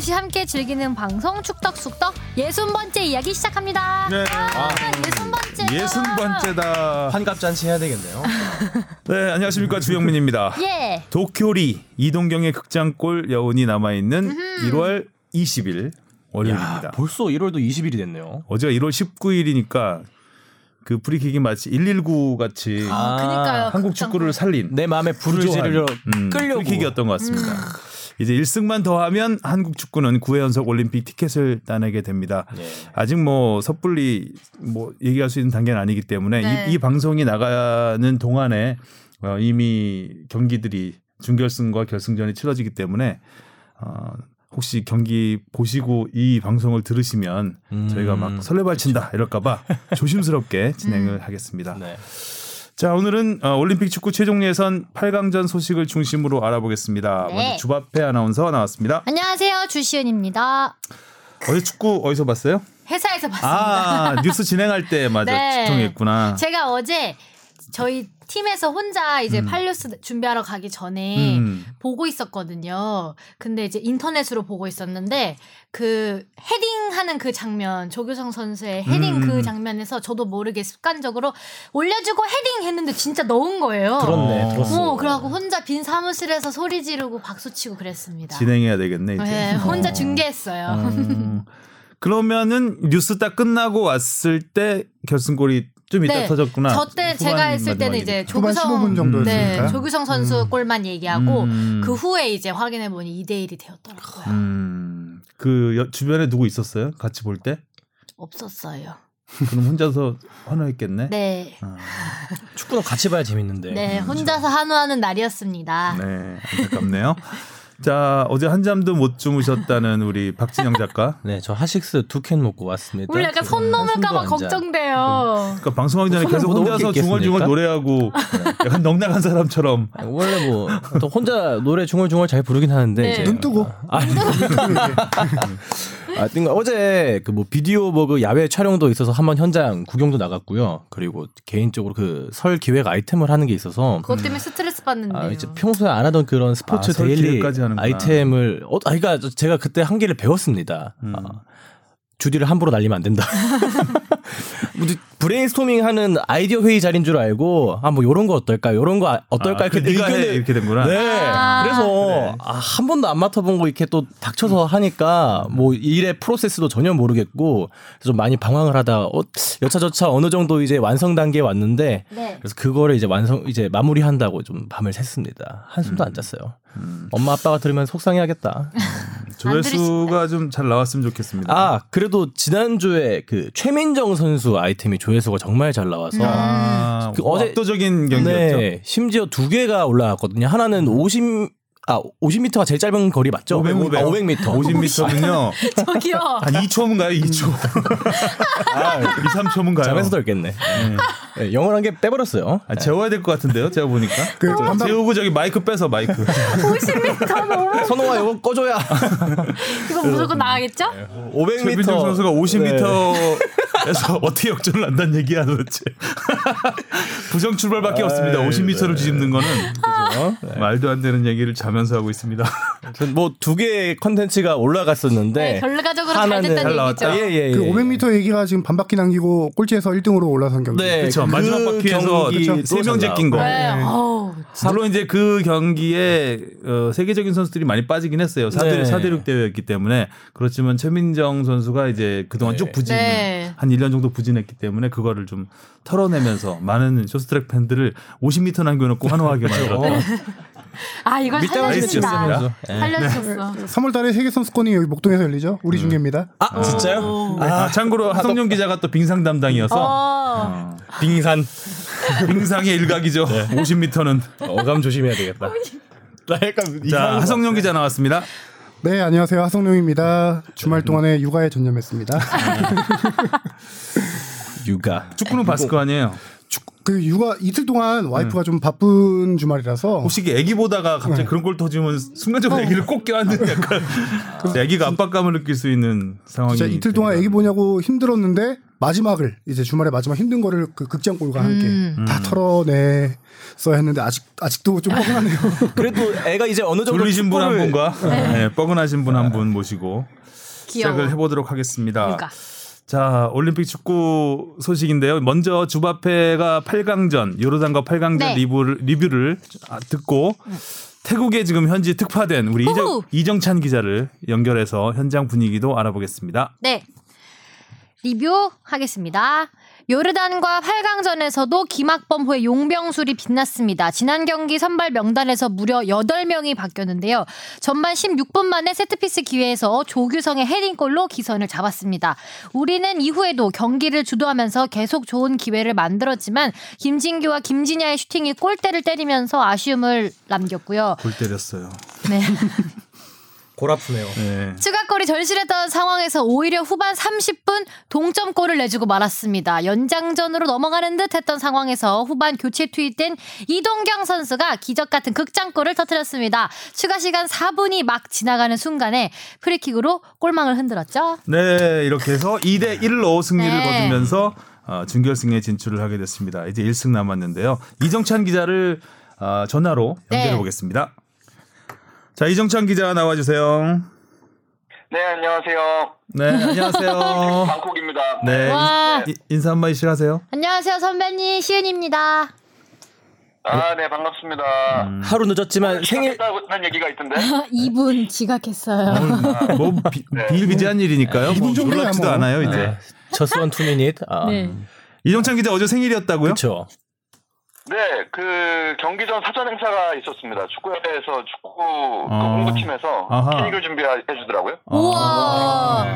어김없이 함께 즐기는 방송 축덕숙덕 예순 번째 이야기 시작합니다. 네. 아, 예순 번째. 예순 번째다. 환갑잔치 해야 되겠네요. 네, 안녕하십니까 주영민입니다. 예. 도쿄리 이동경의 극장골 여운이 남아 있는 1월 20일 월요일입니다. 야, 벌써 1월도 20일이 됐네요. 어제가 1월 19일이니까 그 프리킥이 마치 119 같이 아, 그니까요. 한국. 축구를 살린 내 마음에 불을 지르려 음, 끌려고. 프리킥이었던 것 같습니다. 이제 1승만 더하면 한국 축구는 9회 연속 올림픽 티켓을 따내게 됩니다. 예. 아직 뭐 섣불리 뭐 얘기할 수 있는 단계는 아니기 때문에 네. 이, 이 방송이 나가는 동안에 어, 이미 경기들이 준결승과 결승전이 치러지기 때문에 어, 혹시 경기 보시고 이 방송을 들으시면 음. 저희가 막 설레발친다 이럴까봐 조심스럽게 진행을 하겠습니다. 네. 자 오늘은 어, 올림픽 축구 최종 예선 8강전 소식을 중심으로 알아보겠습니다. 네. 먼저 주바페 아나운서 나왔습니다. 안녕하세요. 주시은입니다. 어제 축구 어디서 봤어요? 회사에서 봤습니다. 아 뉴스 진행할 때 맞아 네. 시청했구나. 제가 어제 저희 팀에서 혼자 이제 팔뉴스 준비하러 가기 전에 음. 보고 있었거든요. 근데 이제 인터넷으로 보고 있었는데 그 헤딩하는 그 장면 조규성 선수의 헤딩 음. 그 장면에서 저도 모르게 습관적으로 올려주고 헤딩 했는데 진짜 넣은 거예요. 들었네, 어. 들었어. 어, 그래갖고 혼자 빈 사무실에서 소리 지르고 박수 치고 그랬습니다. 진행해야 되겠네 이제. 네, 혼자 어. 중계했어요. 음. 그러면은 뉴스 딱 끝나고 왔을 때 결승골이 좀 이따 네. 터졌구나. 저 때 제가 했을 때는 이제 조규성 15분 정도였으니까. 네, 조규성 선수 골만 얘기하고 음. 그 후에 이제 확인해 보니 2대 1이 되었더라고요. 음. 그 여- 주변에 누구 있었어요? 같이 볼 때? 없었어요. 그럼 혼자서 환호했겠네. 네. 아, 축구는 같이 봐야 재밌는데. 네, 혼자서 한우하는 날이었습니다. 네, 안타깝네요. 자, 어제 한 잠도 못 주무셨다는 우리 박진영 작가. 네, 저 하식스 두 캔 먹고 왔습니다. 원래 약간 손 지금 넘을까봐. 걱정돼요. 그러니까 방송하기 전에 계속 못 혼자서? 중얼중얼 노래하고 약간 넉나간 사람처럼 아, 원래 뭐 또 혼자 노래 중얼중얼 잘 부르긴 하는데 네. 눈 뜨고. 아, 아, 그러니까 어제 그 뭐 비디오머그 야외 촬영도 있어서 한번 현장 구경도 나갔고요. 그리고 개인적으로 그 설 기획 아이템을 하는 게 있어서 그것 때문에 스트레스 받는데요. 아, 이제 평소에 안 하던 그런 스포츠 아, 설 데일리. 아이템을 어, 아, 그러니까 제가 그때 한계를 배웠습니다. 음. 아, 주디를 함부로 날리면 안 된다. 뭐 브레인스토밍 하는 아이디어 회의 자리인 줄 알고 아 뭐 요런 거 어떨까? 요런 거 아- 어떨까? 아, 그 이렇게 의견을 이렇게 된구나. 네. 아. 그래서 그래. 아, 한 번도 안 맡아본 거 이렇게 또 닥쳐서 하니까 뭐 일의 프로세스도 전혀 모르겠고 그래서 좀 많이 방황을 하다 어, 여차저차 어느 정도 이제 완성 단계에 왔는데 네. 그래서 그거를 이제 완성 이제 마무리한다고 좀 밤을 샜습니다. 한숨도 안 잤어요. 엄마 아빠가 들으면 속상해하겠다. 조회수가 좀 잘 나왔으면 좋겠습니다. 아 그래도 지난주에 그 최민정 선수 아이템이 조회수가 정말 잘 나와서 아, 그 어, 어제- 압도적인 경기였죠. 네, 심지어 두 개가 올라왔거든요. 하나는 50, 아, 50m가 제일 짧은 거리 맞죠? 500, 500. 아, 500m. 50m면요. 저기요. 한 2초면 가요, 2초. 아, 2, 3초면 가요. 잠에서 덜겠네. 네, 영어를 한개 빼버렸어요. 아, 재워야 될 것 같은데요, 제가 보니까. 그 반박- 재우고 저기 마이크 빼서 마이크. 50m 너무 선호가 이거 꺼줘야. 이거 무조건 나가겠죠? 500m. 최민정 선수가 네. 50m에서 어떻게 역전을 한다는 얘기야 도대체. 부정 출발밖에 없습니다. 아이, 50m를 뒤집는 거는 그죠? 말도 안 되는 얘기를 자면 서 하고 있습니다. 뭐 두 개의 컨텐츠가 올라갔었는데. 네, 결과적으로 잘 됐다는 잘 얘기죠. 예, 예, 예. 그 500m 얘기가 지금 반바퀴 남기고 꼴찌에서 1등으로 올라선 경기. 네, 그렇죠. 그 마지막 바퀴에서 세명 잘 제낀 거. 나왔고. 네. 어우, 물론 이제 그 경기에 어, 세계적인 선수들이 많이 빠지긴 했어요. 4대, 네. 4대 6 대회였기 때문에 그렇지만 최민정 선수가 이제 그동안 네. 쭉 부진 네. 한 1년 정도 부진했기 때문에 그거를 좀 털어내면서 많은 쇼트트랙 팬들을 50m 남겨놓고 환호하게 만들었다. 아 이걸 살려주신다. 찌었습니다. 예. 살려주셨어. 3월 달에 세계 선수권이 여기 목동에서 열리죠. 우리 중계입니다. 아, 진짜요? 아, 참고로 하성룡 기자가 또 빙상 담당이어서 어. 빙산. 빙상의 일각이죠. 50m는. 어감 조심해야 되겠다. 나 약간 자. 하성룡 기자 나왔습니다. 네, 안녕하세요. 하성룡입니다. 주말 동안에 육아에 전념했습니다. 육아. 축구는 봤을 거 아니에요. 그 육아 이틀 동안 와이프가 좀 바쁜 주말이라서. 혹시 이게 애기 보다가 갑자기 그런 걸 터지면 순간적으로 애기를 꼭 껴안는 약간 애기가 압박감을 느낄 수 있는 상황이 진짜 이틀 동안 애기 보냐고 힘들었는데 마지막을 이제 주말에 마지막 힘든 거를 그 극장골과 함께 음. 다 털어내서 했는데 아직 아직도 좀 뻐근하네요. 그래도 애가 이제 어느 정도 졸리신 분 한 분과? 네, 뻐근하신 분 한 분 모시고 귀여워. 시작을 해보도록 하겠습니다. 그러니까. 자, 올림픽 축구 소식인데요. 먼저 주바페가 8강전, 요르단과 8강전 네. 리뷰를, 리뷰를 아, 듣고 태국에 지금 현지 특파된 우리 후후. 이정, 이정 찬 기자를 연결해서 현장 분위기도 알아보겠습니다. 네. 리뷰하겠습니다. 요르단과 8강전에서도 김학범 후의 용병술이 빛났습니다. 지난 경기 선발 명단에서 무려 8명이 바뀌었는데요. 전반 16분 만에 세트피스 기회에서 조규성의 헤딩골로 기선을 잡았습니다. 우리는 이후에도 경기를 주도하면서 계속 좋은 기회를 만들었지만 김진규와 김진야의 슈팅이 골대를 때리면서 아쉬움을 남겼고요. 골 때렸어요. 네. 골 아프네요. 네. 추가골이 절실했던 상황에서 오히려 후반 30분 동점골을 내주고 말았습니다. 연장전으로 넘어가는 듯 했던 상황에서 후반 교체 투입된 이동경 선수가 기적 같은 극장골을 터뜨렸습니다. 추가 시간 4분이 막 지나가는 순간에 프리킥으로 골망을 흔들었죠. 네, 이렇게 해서 2대 1로 승리를 네. 거두면서 어, 준결승에 진출을 하게 됐습니다. 이제 1승 남았는데요. 이정찬 기자를 어, 전화로 연결해 네. 보겠습니다. 자, 이정찬 기자 나와 주세요. 네, 안녕하세요. 네, 안녕하세요. 방콕입니다. 네, 와. 인- 인사 한 마디씩 하세요. 안녕하세요 선배님 시은입니다. 아, 네, 반갑습니다. 하루 늦었지만 생일 생일 다는 얘기가 있던데. 2분 지각했어요. 뭐 비, 비일비재한 일이니까요. 뭐 이분 정도야, 놀랍지도 뭐. 않아요, 이제. just one two minute. 아, 네. 이정찬 기자 어제 생일이었다고요? 그렇죠. 네, 그 경기 전 사전 행사가 있었습니다. 축구협회에서 축구 그 어. 홍보팀에서 아하. 케이크를 준비해 주더라고요. 우와.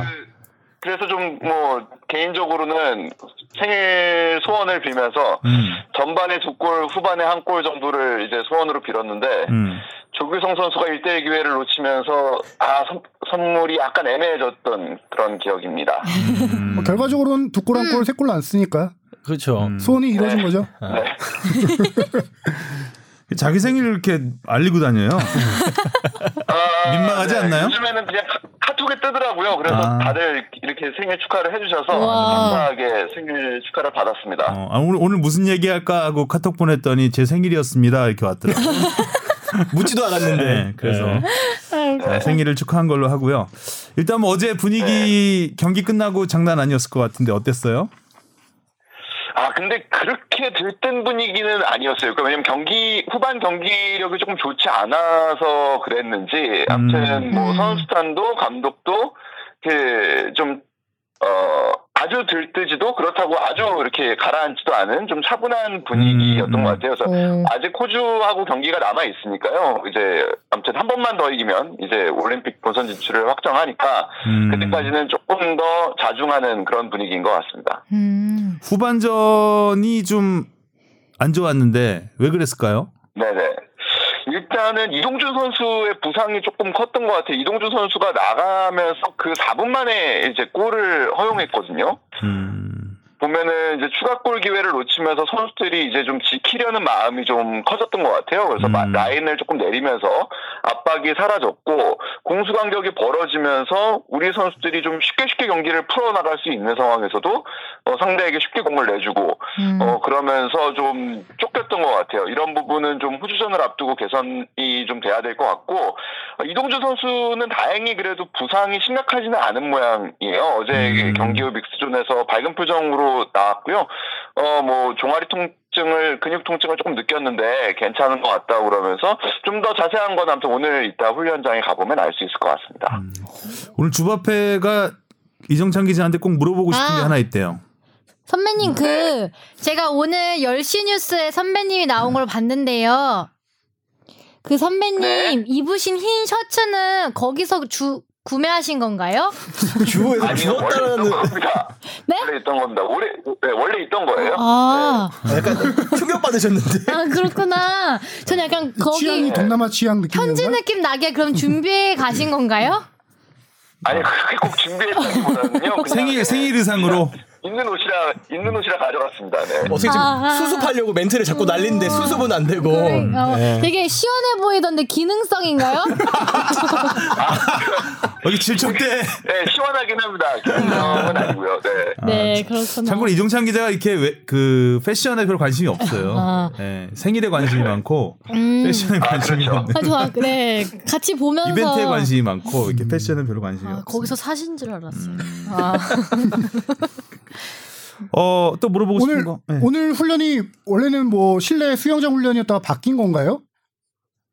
그래서 좀 뭐 개인적으로는 생일 소원을 빌면서 음, 전반에 두 골, 후반에 한 골 정도를 이제 소원으로 빌었는데 음. 조규성 선수가 1대1 기회를 놓치면서 아 선, 선물이 약간 애매해졌던 그런 기억입니다. 음. 뭐 결과적으로는 두 골 한 골 세 골 안 쓰니까 그렇죠. 음. 소원이 이루어진 거죠. 네. 자기 생일을 이렇게 알리고 다녀요. 아, 민망하지 않나요? 요즘에는 그냥 카- 카톡에 뜨더라고요. 그래서 아. 다들 이렇게 생일 축하를 해주셔서. 감사하게 생일 축하를 받았습니다. 어, 아, 오늘, 오늘 무슨 얘기 할까 하고 카톡 보냈더니 제 생일이었습니다. 이렇게 왔더라고요. 묻지도 않았는데. 네, 그래서 네. 자, 생일을 축하한 걸로 하고요. 일단 뭐 어제 분위기 경기 끝나고 장난 아니었을 것 같은데 어땠어요? 아 근데 그렇게 들뜬 분위기는 아니었어요. 그러니까 왜냐면 경기 후반 경기력이 조금 좋지 않아서 그랬는지 아무튼 뭐 음. 선수단도 감독도 그좀 어, 아주 들뜨지도 그렇다고 아주 이렇게 가라앉지도 않은 좀 차분한 분위기였던 음, 것 같아요. 그래서 오. 아직 호주하고 경기가 남아 있으니까요. 이제 아무튼 한 번만 더 이기면 이제 올림픽 본선 진출을 확정하니까 음, 그때까지는 조금 더 자중하는 그런 분위기인 것 같습니다. 음. 후반전이 좀 안 좋았는데 왜 그랬을까요? 네네. 일단은 이동준 선수의 부상이 조금 컸던 것 같아요. 이동준 선수가 나가면서 그 4분 만에 이제 골을 허용했거든요. 음, 보면은 이제 추가골 기회를 놓치면서 선수들이 이제 좀 지키려는 마음이 좀 커졌던 것 같아요. 그래서 음. 마- 라인을 조금 내리면서 압박이 사라졌고 공수 간격이 벌어지면서 우리 선수들이 좀 쉽게 쉽게 경기를 풀어나갈 수 있는 상황에서도 어, 상대에게 쉽게 공을 내주고 음. 어, 그러면서 좀 쫓겼던 것 같아요. 이런 부분은 좀 후주전을 앞두고 개선이 좀 돼야 될 것 같고, 어, 이동주 선수는 다행히 그래도 부상이 심각하지는 않은 모양이에요. 어제 음. 경기 후 믹스존에서 밝은 표정으로 나왔고요. 어, 뭐, 종아리 통증을, 근육 통증을 조금 느꼈는데 괜찮은 것 같다고 그러면서 좀 더 자세한 건 아무튼 오늘 이따 훈련장에 가보면 알 수 있을 것 같습니다. 오늘 주바페가 이정찬 기자한테 꼭 물어보고 싶은 아. 게 하나 있대요. 선배님 그 제가 오늘 10시 뉴스에 선배님이 나온 걸 봤는데요. 그 선배님 네. 입으신 흰 셔츠는 거기서 주 구매하신 건가요? 주웠다라는 겁니다. 네? 원래 있던 겁니다. 원래, 네, 원래 있던 거예요. 아, 약간 충격 받으셨는데. 아 그렇구나. 저는 약간 취향이 거기 동남아 취향 느낌인가? 현지 느낌 나게 그럼 준비해 가신 건가요? 아니 그렇게 꼭 준비했다기보다는요. 생일 네, 생일 의상으로 있는 옷이라 있는 옷이라 가져갔습니다. 네. 어떻게 지금 아, 아. 수습하려고 멘트를 자꾸 날리는데 수습은 안 되고. 어, 네. 되게 시원해 보이던데 기능성인가요? 여기 질척대. 네, 시원하긴 합니다. 경험은 아니고요. 네. 네, 그렇구나. 참고로 이종찬 기자가 이렇게 왜, 그 패션에 별 관심이 없어요. 아. 예, 생일에 관심이 많고 음. 패션에 관심이 그렇죠. 없는. 아, 저, 네, 같이 보면서. 이벤트에 관심이 많고 이렇게 패션은 별로 관심이 아, 없어요. 거기서 사신 줄 알았어요. 음. 아. 어, 또 물어보고 오늘 싶은 거. 네. 오늘 훈련이 원래는 뭐 실내 수영장 훈련이었다가 바뀐 건가요?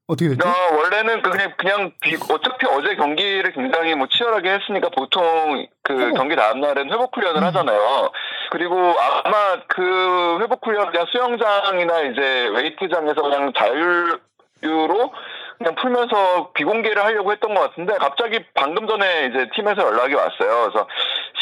어떻게 됐죠? 어, 원래는 그 그냥 그냥 비, 어차피 어제 경기를 굉장히 뭐 치열하게 했으니까 보통 그 회복. 경기 다음 날은 회복 훈련을 하잖아요. 그리고 아마 그 회복 훈련 그냥 수영장이나 이제 웨이트장에서 그냥 자율로 그냥 풀면서 비공개를 하려고 했던 것 같은데 갑자기 방금 전에 이제 팀에서 연락이 왔어요. 그래서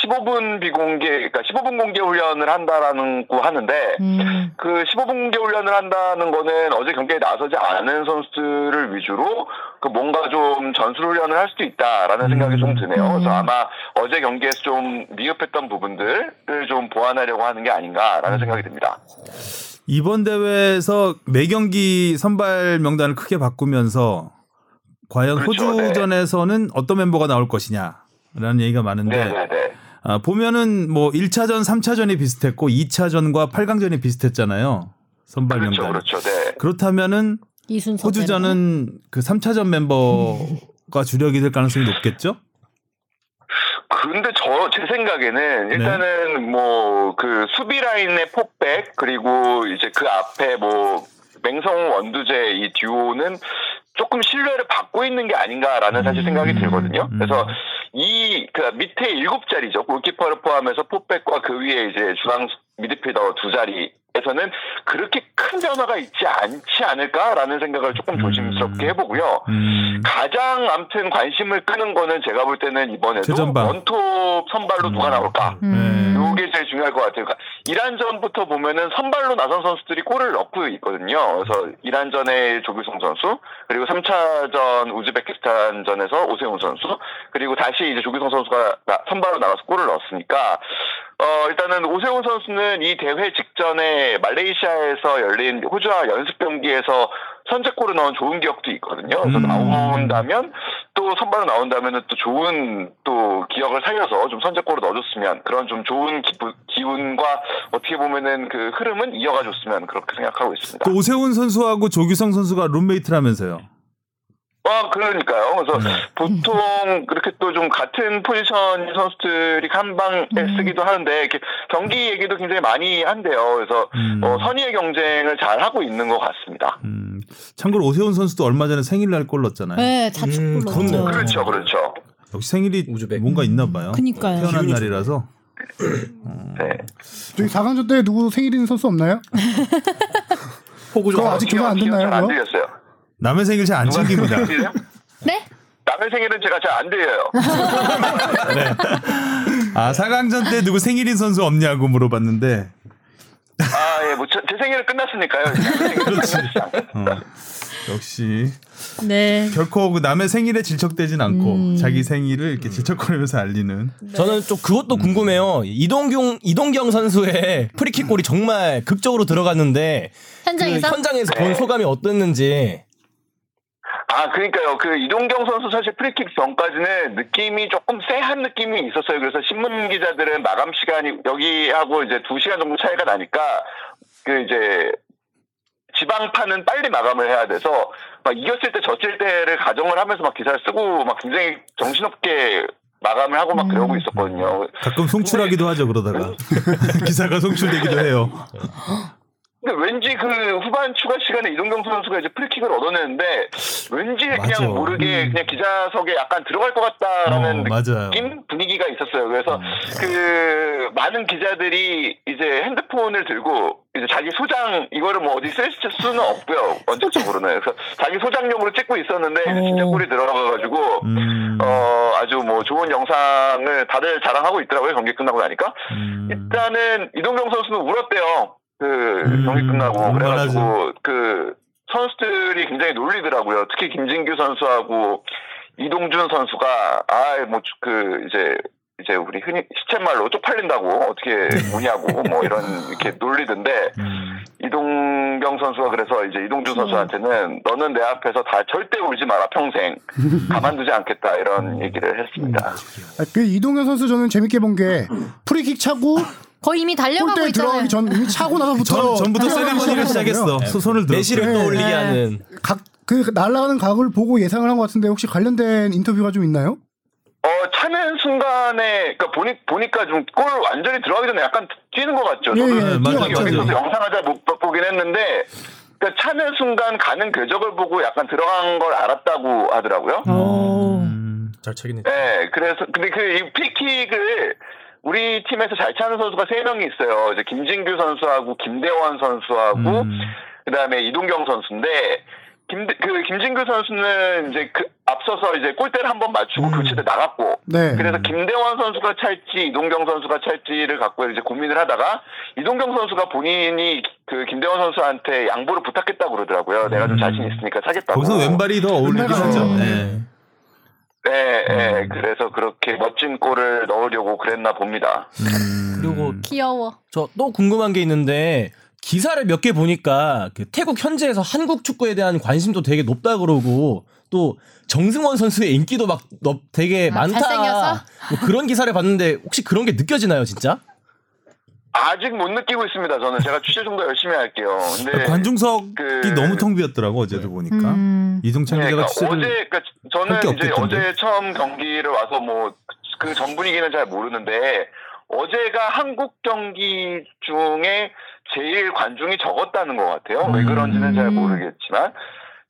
15분 비공개, 그러니까 15분 공개 훈련을 한다라는 거 하는데 음. 그 15분 공개 훈련을 한다는 거는 어제 경기에 나서지 않은 선수들을 위주로 그 뭔가 좀 전술 훈련을 할 수도 있다라는 생각이 좀 드네요. 그래서 아마 어제 경기에서 좀 미흡했던 부분들을 좀 보완하려고 하는 게 아닌가라는 생각이 듭니다. 이번 대회에서 매 경기 선발 명단을 크게 바꾸면서 과연 그렇죠, 호주전에서는 어떤 멤버가 나올 것이냐라는 얘기가 많은데 네네네. 아, 보면은 뭐 1차전, 3차전이 비슷했고 2차전과 8강전이 비슷했잖아요. 선발 그렇죠, 명단. 그렇죠. 네. 그렇다면은. 호주전은 그 3차전 멤버가 주력이 될 가능성이 높겠죠? 근데 저 제 생각에는 일단은 뭐그 수비 라인의 포백 그리고 이제 그 앞에 뭐 맹성 원두재 이 듀오는 조금 신뢰를 받고 있는 게 아닌가라는 사실 생각이 들거든요. 음. 그래서 이 그 밑에 일곱 자리죠. 골키퍼를 포함해서 포백과 그 위에 이제 중앙 미드필더 두 자리에서는 그렇게 큰 변화가 있지 않지 않을까라는 생각을 조금 조심스럽게 해보고요. 음. 가장 암튼 관심을 끄는 거는 제가 볼 때는 이번에도. 원톱 선발로 누가 나올까? 음. 요게 제일 중요할 것 같아요. 그러니까 이란전부터 보면은 선발로 나선 선수들이 골을 넣고 있거든요. 그래서 이란전에 조규성 선수, 그리고 3차전 우즈베키스탄전에서 오세훈 선수, 그리고 다시 이제 조규성 선수가 나- 선발로 나가서 골을 넣었으니까 어, 일단은 오세훈 선수는 이 대회 직전에 말레이시아에서 열린 호주와 연습 경기에서 선제골을 넣은 좋은 기억도 있거든요. 그래서 음. 나온다면 또 선발로 나온다면은 또 좋은 또 기억을 살려서 좀 선제골을 넣어줬으면 그런 좀 좋은 기분, 기운과 어떻게 보면은 그 흐름은 이어가줬으면 그렇게 생각하고 있습니다. 그 오세훈 선수하고 조규성 선수가 룸메이트라면서요. 아, 그러니까요. 그래서 네. 보통 그렇게 또 좀 같은 포지션 선수들이 한 방에 쓰기도 하는데 이렇게 경기 얘기도 굉장히 많이 한대요. 그래서 음. 어, 선의의 경쟁을 잘 하고 있는 것 같습니다. 음. 참고로 오세훈 선수도 얼마 전에 생일날 골 넣었잖아요. 네, 자축골 음, 넣었죠. 그렇네요. 그렇죠, 그렇죠. 역시 생일이 우즈벡. 뭔가 있나 봐요. 그니까요. 태어난 기운이 날이라서. 네. 저희 4강전 때 누구 생일인 선수 없나요? 호구 그거 아직 기억- 안 기억 됐나요, 잘안 그거? 들렸어요. 남의 생일 잘 안 챙깁니다. 네? 남의 생일은 제가 잘안 들려요. 아, 4강전 때 누구 생일인 선수 없냐고 물어봤는데. 아, 예, 뭐, 저- 제 생일은 끝났으니까요. 그렇지. 어. 역시 네. 결코 그 남의 생일에 질척대진 않고 음. 자기 생일을 이렇게 질척거리면서 알리는 저는 좀 그것도 궁금해요. 이동경 이동경 선수의 프리킥 골이 정말 극적으로 들어갔는데 그 현장에서? 현장에서 본 네. 소감이 어땠는지. 아, 그러니까요. 그 이동경 선수 사실 프리킥 전까지는 느낌이 조금 쎄한 느낌이 있었어요. 그래서 신문 기자들은 마감 시간이 여기하고 이제 두 시간 정도 차이가 나니까 그 이제 지방판은 빨리 마감을 해야 돼서 막 이겼을 때 졌을 때를 가정을 하면서 막 기사를 쓰고 막 굉장히 정신없게 마감을 하고 막 그러고 있었거든요. 가끔 송출하기도 하죠 그러다가 기사가 송출되기도 해요. 근데 왠지 그 후반 추가 시간에 이동경 선수가 이제 프리킥을 얻어내는데 왠지 그냥 맞아. 모르게 그냥 기자석에 약간 들어갈 것 같다라는 어, 맞아요. 느낌 분위기가 있었어요. 그래서 그 많은 기자들이 이제 핸드폰을 들고 이제 자기 소장 이거를 뭐 어디 쓸 수는 없고요. 원칙적으로는 그래서 자기 소장용으로 찍고 있었는데 진짜 골이 들어가가지고 음, 어 아주 뭐 좋은 영상을 다들 자랑하고 있더라고요. 경기 끝나고 나니까. 음, 일단은 이동경 선수는 울었대요. 그 음, 경기 끝나고 얼마나 그래가지고 그 선수들이 굉장히 놀리더라고요. 특히 김진규 선수하고 이동준 선수가 아뭐 그 이제 이제 우리 흔히 시쳇말로 쪽팔린다고 어떻게 우냐고 뭐 이런 이렇게 놀리던데 음. 이동경 선수가 그래서 이제 이동준 선수한테는 너는 내 앞에서 다 절대 울지 마라 평생 가만두지 않겠다 이런 얘기를 했습니다. 아, 그 이동현 선수 저는 재밌게 본 게 프리킥 차고 거의 이미 달려가고 골대 있잖아요. 들어가기 전 이미 차고 나서부터 전, 전부터 뛰어가기 세레머니를. 시작했어. 소- 손을 들어. 내실을 네. 떠올리게 네. 하는 각 그 날아가는 각을 보고 예상을 한 것 같은데 혹시 관련된 인터뷰가 좀 있나요? 어 차는 순간에 그러니까 보니 보니까 좀 골 완전히 들어가기 전에 약간 뛰는 것 같죠. 예, 저는 예, 뛰어갔죠. 여기서 영상을 잘못 보긴 했는데 그러니까 차는 순간 가는 궤적을 보고 약간 들어간 걸 알았다고 하더라고요. 음. 잘 차긴 했 네, 그래서 근데 그 이 프리킥을 우리 팀에서 잘 차는 선수가 세 명이 있어요. 이제 김진규 선수하고 김대원 선수하고 음. 그다음에 이동경 선수인데 김, 그 김진규 선수는 이제 그 앞서서 이제 골대를 한 번 맞추고 교체돼 나갔고 네. 그래서 김대원 선수가 찰지 이동경 선수가 찰지를 갖고 이제 고민을 하다가 이동경 선수가 본인이 그 김대원 선수한테 양보를 부탁했다고 그러더라고요. 내가 좀 음. 자신 있으니까 차겠다고. 거기서 왼발이 더 어울리긴 하죠. 더, 네. 네, 네. 음. 그래서 그렇게 멋진 골을 넣으려고 그랬나 봅니다. 음. 그리고 귀여워. 저 또 궁금한 게 있는데 기사를 몇 개 보니까 그 태국 현지에서 한국 축구에 대한 관심도 되게 높다 그러고 또 정승원 선수의 인기도 막 너- 되게 아, 많다 잘생겨서? 뭐 그런 기사를 봤는데 혹시 그런 게 느껴지나요 진짜? 아직 못 느끼고 있습니다. 저는 제가 취재 좀 더 열심히 할게요. 근데 관중석이 그- 너무 텅 비었더라고 어제도 보니까 음. 이동찬 네, 기자가 그러니까 취재를 어제 그러니까 저는 이제. 어제 처음 경기를 와서 뭐 그 전 분위기는 잘 모르는데 어제가 한국 경기 중에 제일 관중이 적었다는 것 같아요. 왜 그런지는 잘 음. 모르겠지만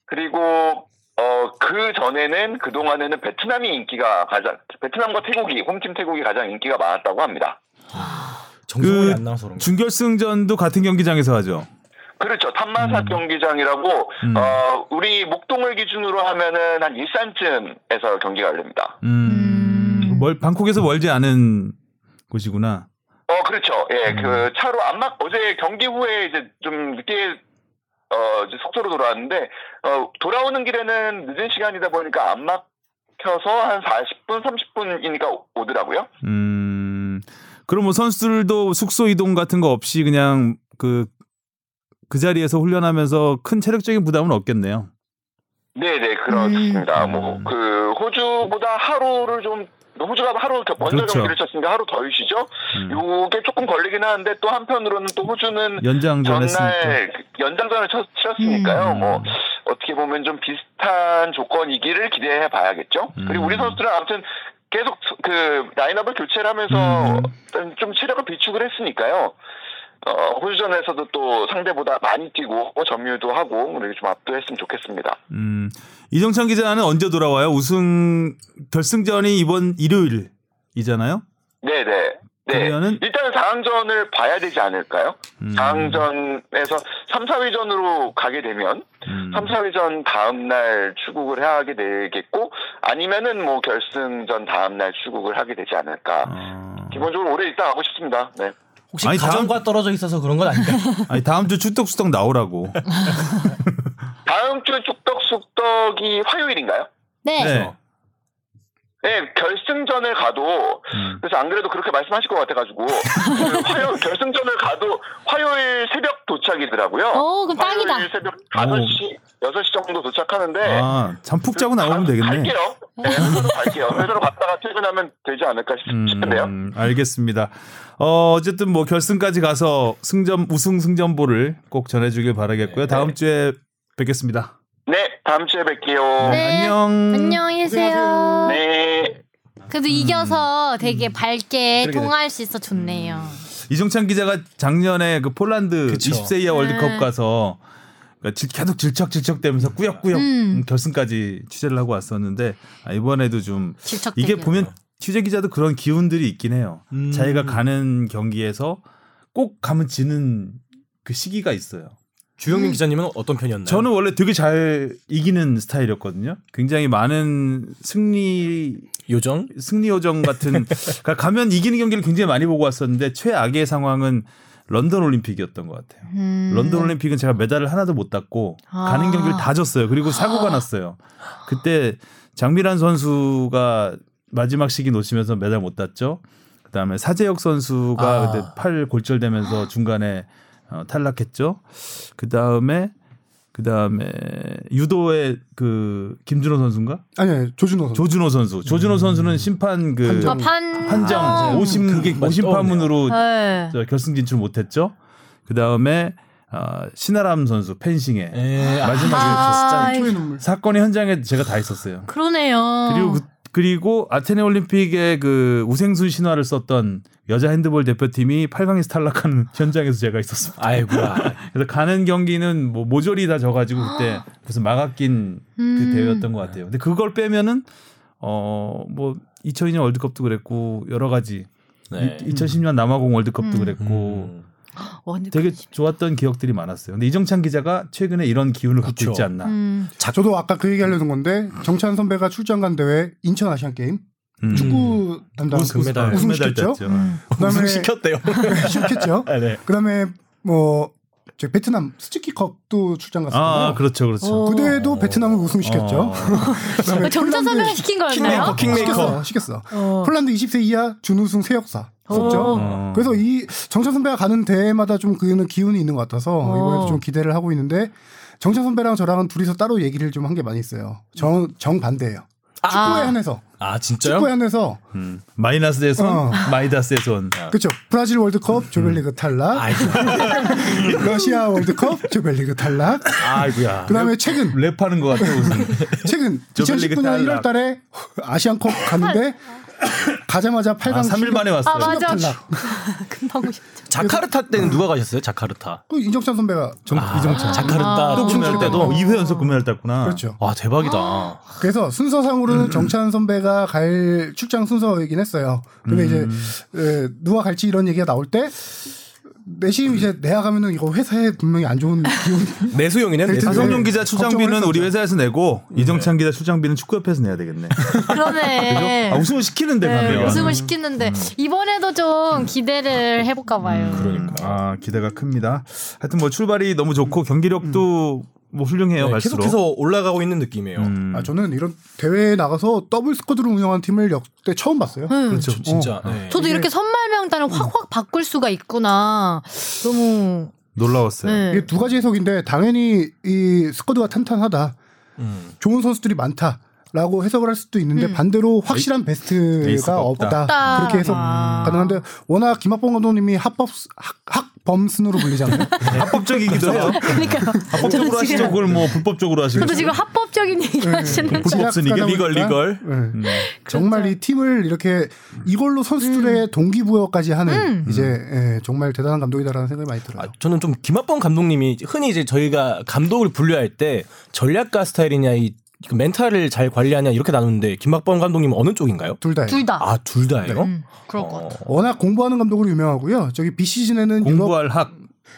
그리고 어 그 전에는 그 동안에는 베트남이 인기가 가장 베트남과 태국이 홈팀 태국이 가장 인기가 많았다고 합니다. 정승원이 그안 나와서 그런가? 준결승전도 같은 경기장에서 하죠. 그렇죠. 탐마사 경기장이라고 음. 어 우리 목동을 기준으로 하면은 한 일산쯤에서 경기가 열립니다. 음. 음. 멀 방콕에서 멀지 않은 곳이구나. 어, 그렇죠. 예, 음. 그 차로 안 막, 어제 경기 후에 이제 좀 늦게, 어, 이제 속도로 돌아왔는데, 어, 돌아오는 길에는 늦은 시간이다 보니까 안 막혀서 한 40분, 30분이니까 오더라고요. 음. 그럼 뭐 선수들도 숙소 이동 같은 거 없이 그냥 그, 그 자리에서 훈련하면서 큰 체력적인 부담은 없겠네요. 네네, 그렇습니다. 음. 뭐, 그, 호주보다 하루를 좀, 호주가 하루 겨- 먼저 그렇죠. 경기를 쳤으니까 하루 덜 쉬죠? 음. 요게 조금 걸리긴 하는데 또 한편으로는 또 호주는 연장전. 전날 그 연장전을 쳤, 치렀으니까요. 음. 뭐 어떻게 보면 좀 비슷한 조건이기를 기대해 봐야겠죠. 음. 그리고 우리 선수들은 아무튼 계속 그 라인업을 교체를 하면서 음. 좀 체력을 비축을 했으니까요. 어, 호주전에서도 또 상대보다 많이 뛰고 점유도 하고 이렇게 좀 압도했으면 좋겠습니다. 음. 이정찬 기자는 언제 돌아와요? 우승 결승전이 이번 일요일이잖아요. 네네. 네. 그러면은 일단은 4강전을 봐야 되지 않을까요? 음. 4강전에서 3, 4위전으로 가게 되면 음. 3, 4위전 다음날 출국을 하게 되겠고 아니면은 뭐 결승전 다음날 출국을 하게 되지 않을까. 어. 기본적으로 올해 일단 하고 싶습니다. 네. 혹시 아니, 가정과 떨어져 있어서 그런 건 아닐까요? 아니 다음 주 축덕수덕 나오라고. 다음 주 축덕숙덕이 화요일인가요? 네. 네. 네, 결승전을 가도 음. 그래서 안 그래도 그렇게 말씀하실 것 같아가지고 그 화요 결승전을 가도 화요일 새벽 도착이더라고요. 오, 그럼 딱이다. 화요일 새벽 5시, 6시 정도 도착하는데 아, 잠푹 자고 나오면 되겠네. 갈게요. 네, 회사로 갈게요. 회사로 갔다가 퇴근하면 되지 않을까 싶- 싶은데요. 음, 알겠습니다. 어, 어쨌든 뭐 결승까지 가서 승점 우승 승점보를 꼭 전해주길 바라겠고요. 다음 주에 뵙겠습니다. 네, 다음 주에 뵐게요. 네. 안녕. 안녕히 계세요. 네. 그래도 이겨서 되게 밝게 그러게. 통화할 수 있어 좋네요. 이종찬 기자가 작년에 그 폴란드 그쵸. 20세 이하 월드컵 네. 가서 그러니까 질- 계속 질척질척대면서 꾸역꾸역 음. 음, 결승까지 취재를 하고 왔었는데 아, 이번에도 좀. 이게 보면 취재 기자도 그런 기운들이 있긴 해요. 음. 자기가 가는 경기에서 꼭 가면 지는 그 시기가 있어요. 주영민 기자님은 어떤 편이었나요? 저는 원래 되게 잘 이기는 스타일이었거든요. 굉장히 많은 승리 요정 승리 요정 같은 그러니까 가면 이기는 경기를 굉장히 많이 보고 왔었는데 최악의 상황은 런던 올림픽이었던 것 같아요. 음. 런던 올림픽은 제가 메달을 하나도 못 땄고 아. 가는 경기를 다 졌어요. 그리고 사고가 났어요. 그때 장미란 선수가 마지막 시기 놓치면서 메달 못 땄죠. 그다음에 사재혁 선수가 아. 그때 팔 골절되면서 중간에 어, 탈락했죠. 그 다음에 그 다음에 유도의 그 김준호 선수인가? 아니, 아니 조준호 선수. 조준호 선수. 조준호 선수는 심판 그 판정. 아, 판 판정 어. 50 그게 많이 50파문으로 네. 저 결승 진출 못했죠. 그 다음에 어, 신아람 선수 펜싱에 에, 마지막에 아, 초의 눈물. 사건의 현장에 제가 다 있었어요. 그러네요. 그리고 그, 그리고 아테네 올림픽에 그 우생순 신화를 썼던 여자 핸드볼 대표팀이 8강에서 탈락하는 현장에서 제가 있었습니다. 아이고야. 그래서 가는 경기는 뭐 모조리 다 져가지고 그때 무슨 막아낀 그 음. 대회였던 것 같아요. 근데 그걸 빼면은 어뭐 2002년 월드컵도 그랬고 여러 가지 네. 2010년 남아공 월드컵도 음. 그랬고 음. 되게 좋았던 기억들이 많았어요. 근데 이정찬 기자가 최근에 이런 기운을 갖고 그쵸. 있지 않나. 음. 저도 아까 그 얘기 하려는 건데 정찬 선배가 출장 간 대회 인천 아시안 게임 음. 축구 담당 우승- 금메달. 우승 시켰죠. 음. 그다음에 우승 시켰대요. 시켰죠. 아, 네. 그다음에 뭐저 베트남 스즈키컵도 출장 갔었고 아 그렇죠, 그렇죠. 어. 그 대회도 베트남을 우승시켰죠. 어. 그다음에 정찬 폴란드- 선배가 시킨 거였나요? 킹메이커, 킹메이커. 시켰어, 시켰어. 어. 폴란드 20세 이하 준우승 새 역사 썼죠. 어. 그래서 이 정찬 선배가 가는 대회마다 좀 그는 기운이 있는 것 같아서 어. 이번에도 좀 기대를 하고 있는데 정찬 선배랑 저랑은 둘이서 따로 얘기를 좀 한 게 많이 있어요. 정, 정 반대예요. 축구에 한해서 아 진짜요? 축구에 한해서 음. 마이너스에서 어. 마이다스에서 온. 그렇죠. 브라질 월드컵 조별리그 탈락, 아이고. 러시아 월드컵 조별리그 탈락. 아이고야. 그다음에 최근 랩하는 것 같아 무슨. 최근 조별리그 2019년 탈락. 1월달에 아시안컵 갔는데 가자마자 8강 아, 3일 만에 왔어요. 아, 맞아. 금방 오셨죠. 자카르타 때는 누가 가셨어요? 자카르타. 그 이정찬 선배가 정, 아, 이정찬. 자카르타 또 금메달 때도. 2회 연속 금메달 땄구나. 그렇죠. 와 대박이다. 그래서 순서상으로는 정찬 선배가 갈 출장 순서이긴 했어요. 근데 이제 에, 누가 갈지 이런 얘기가 나올 때 내심 이제 내야 가면은 이거 회사에 분명히 안 좋은 기운. 내수용이네. 하성룡 네. 기자 출장비는 우리. 회사에서 내고 이정찬 기자 출장비는 축구협회에서 내야 되겠네. 그러네. 아, 우승을 시키는데 네, 가면. 우승을 시키는데 이번에도 좀 기대를 해볼까 봐요. 그러니까 아 기대가 큽니다. 하여튼 뭐 출발이 너무 좋고 경기력도 뭐 훌륭해요. 네, 갈수록. 계속해서 올라가고 있는 느낌이에요. 음. 아 저는 이런 대회에 나가서 더블 스쿼드를 운영한 팀을 역대 처음 봤어요. 음. 그렇죠. 저 진짜. 네. 저도 이렇게 선발 명단을 확확 바꿀 수가 있구나. 너무 놀라웠어요. 네. 이게 두 가지 해석인데 당연히 이 스쿼드가 탄탄하다. 음. 좋은 선수들이 많다. 라고 해석을 할 수도 있는데 음. 반대로 확실한 베스트가 없다. 없다. 없다. 그렇게 해석 아. 가능한데 워낙 김학봉 감독님이 합법 학, 학 범순으로 불리잖아요. 합법적이기도 해요. 그러니까 합법적으로 하시죠. 그걸 뭐 불법적으로 하시고. 저도 지금 합법적인 얘기 하시는 거. 불법은 이게 리걸, 리걸. 네. 음. 정말 이 팀을 이렇게 이걸로 선수들의 동기부여까지 하는 음. 이제 예, 정말 대단한 감독이다라는 생각이 많이 들어요. 아, 저는 좀 김학범 감독님이 흔히 이제 저희가 감독을 분류할 때 전략가 스타일이냐 이 멘탈을 잘 관리하냐 이렇게 나누는데 김학범 감독님은 어느 쪽인가요? 둘 다예요. 둘 다. 아 둘 다예요? 음, 그럴 것 같아. 워낙 공부하는 감독으로 유명하고요. 저기 비시즌에는 유럽 공부할 학.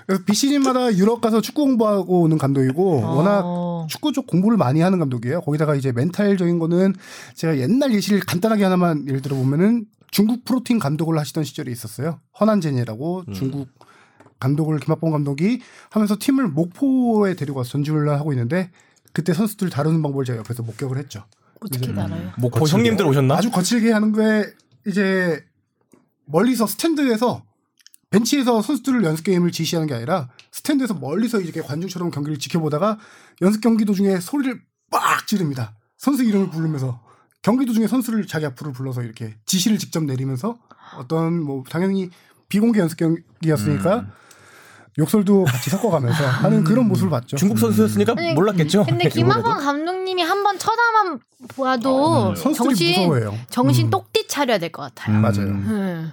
그래서 비시즌마다 유럽 가서 축구 공부하고 오는 감독이고 워낙 어. 축구 쪽 공부를 많이 하는 감독이에요. 거기다가 이제 멘탈적인 거는 제가 옛날 예시를 간단하게 하나만 예를 들어 보면은 중국 프로팀 감독을 하시던 시절이 있었어요. 허난젠이라고 중국 감독을 김학봉 감독이 하면서 팀을 목포에 데리고 와서 전주를 하고 있는데 그때 선수들 다루는 방법을 제가 옆에서 목격을 했죠. 어떻게 알아요? 목포 형님들 오셨나? 아주 거칠게 하는 거에 이제 멀리서 스탠드에서 벤치에서 선수들을 연습 게임을 지시하는 게 아니라 스탠드에서 멀리서 이렇게 관중처럼 경기를 지켜보다가 연습 경기 도중에 소리를 빡 지릅니다. 선수 이름을 부르면서 경기 도중에 선수를 자기 앞으로 불러서 이렇게 지시를 직접 내리면서 어떤 뭐 당연히 비공개 연습 경기였으니까 욕설도 같이 섞어가면서 하는 그런 모습을 봤죠. 중국 선수였으니까 아니, 몰랐겠죠. 근데 김학범 감독님이 한 번 쳐다만 봐도 선수들이 정신 무서워해요. 정신 똑띠 차려야 될 것 같아요. 음. 맞아요. 음.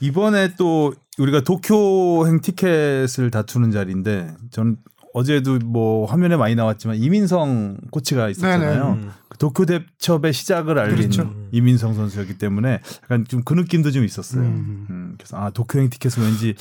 이번에 또 우리가 도쿄행 티켓을 다투는 자리인데 전 어제도 뭐 화면에 많이 나왔지만 이민성 코치가 있었잖아요. 음. 그 도쿄 대첩의 시작을 알린 그렇죠. 이민성 선수였기 때문에 약간 좀 그 느낌도 좀 있었어요. 음. 음, 그래서 아 도쿄행 티켓은 왠지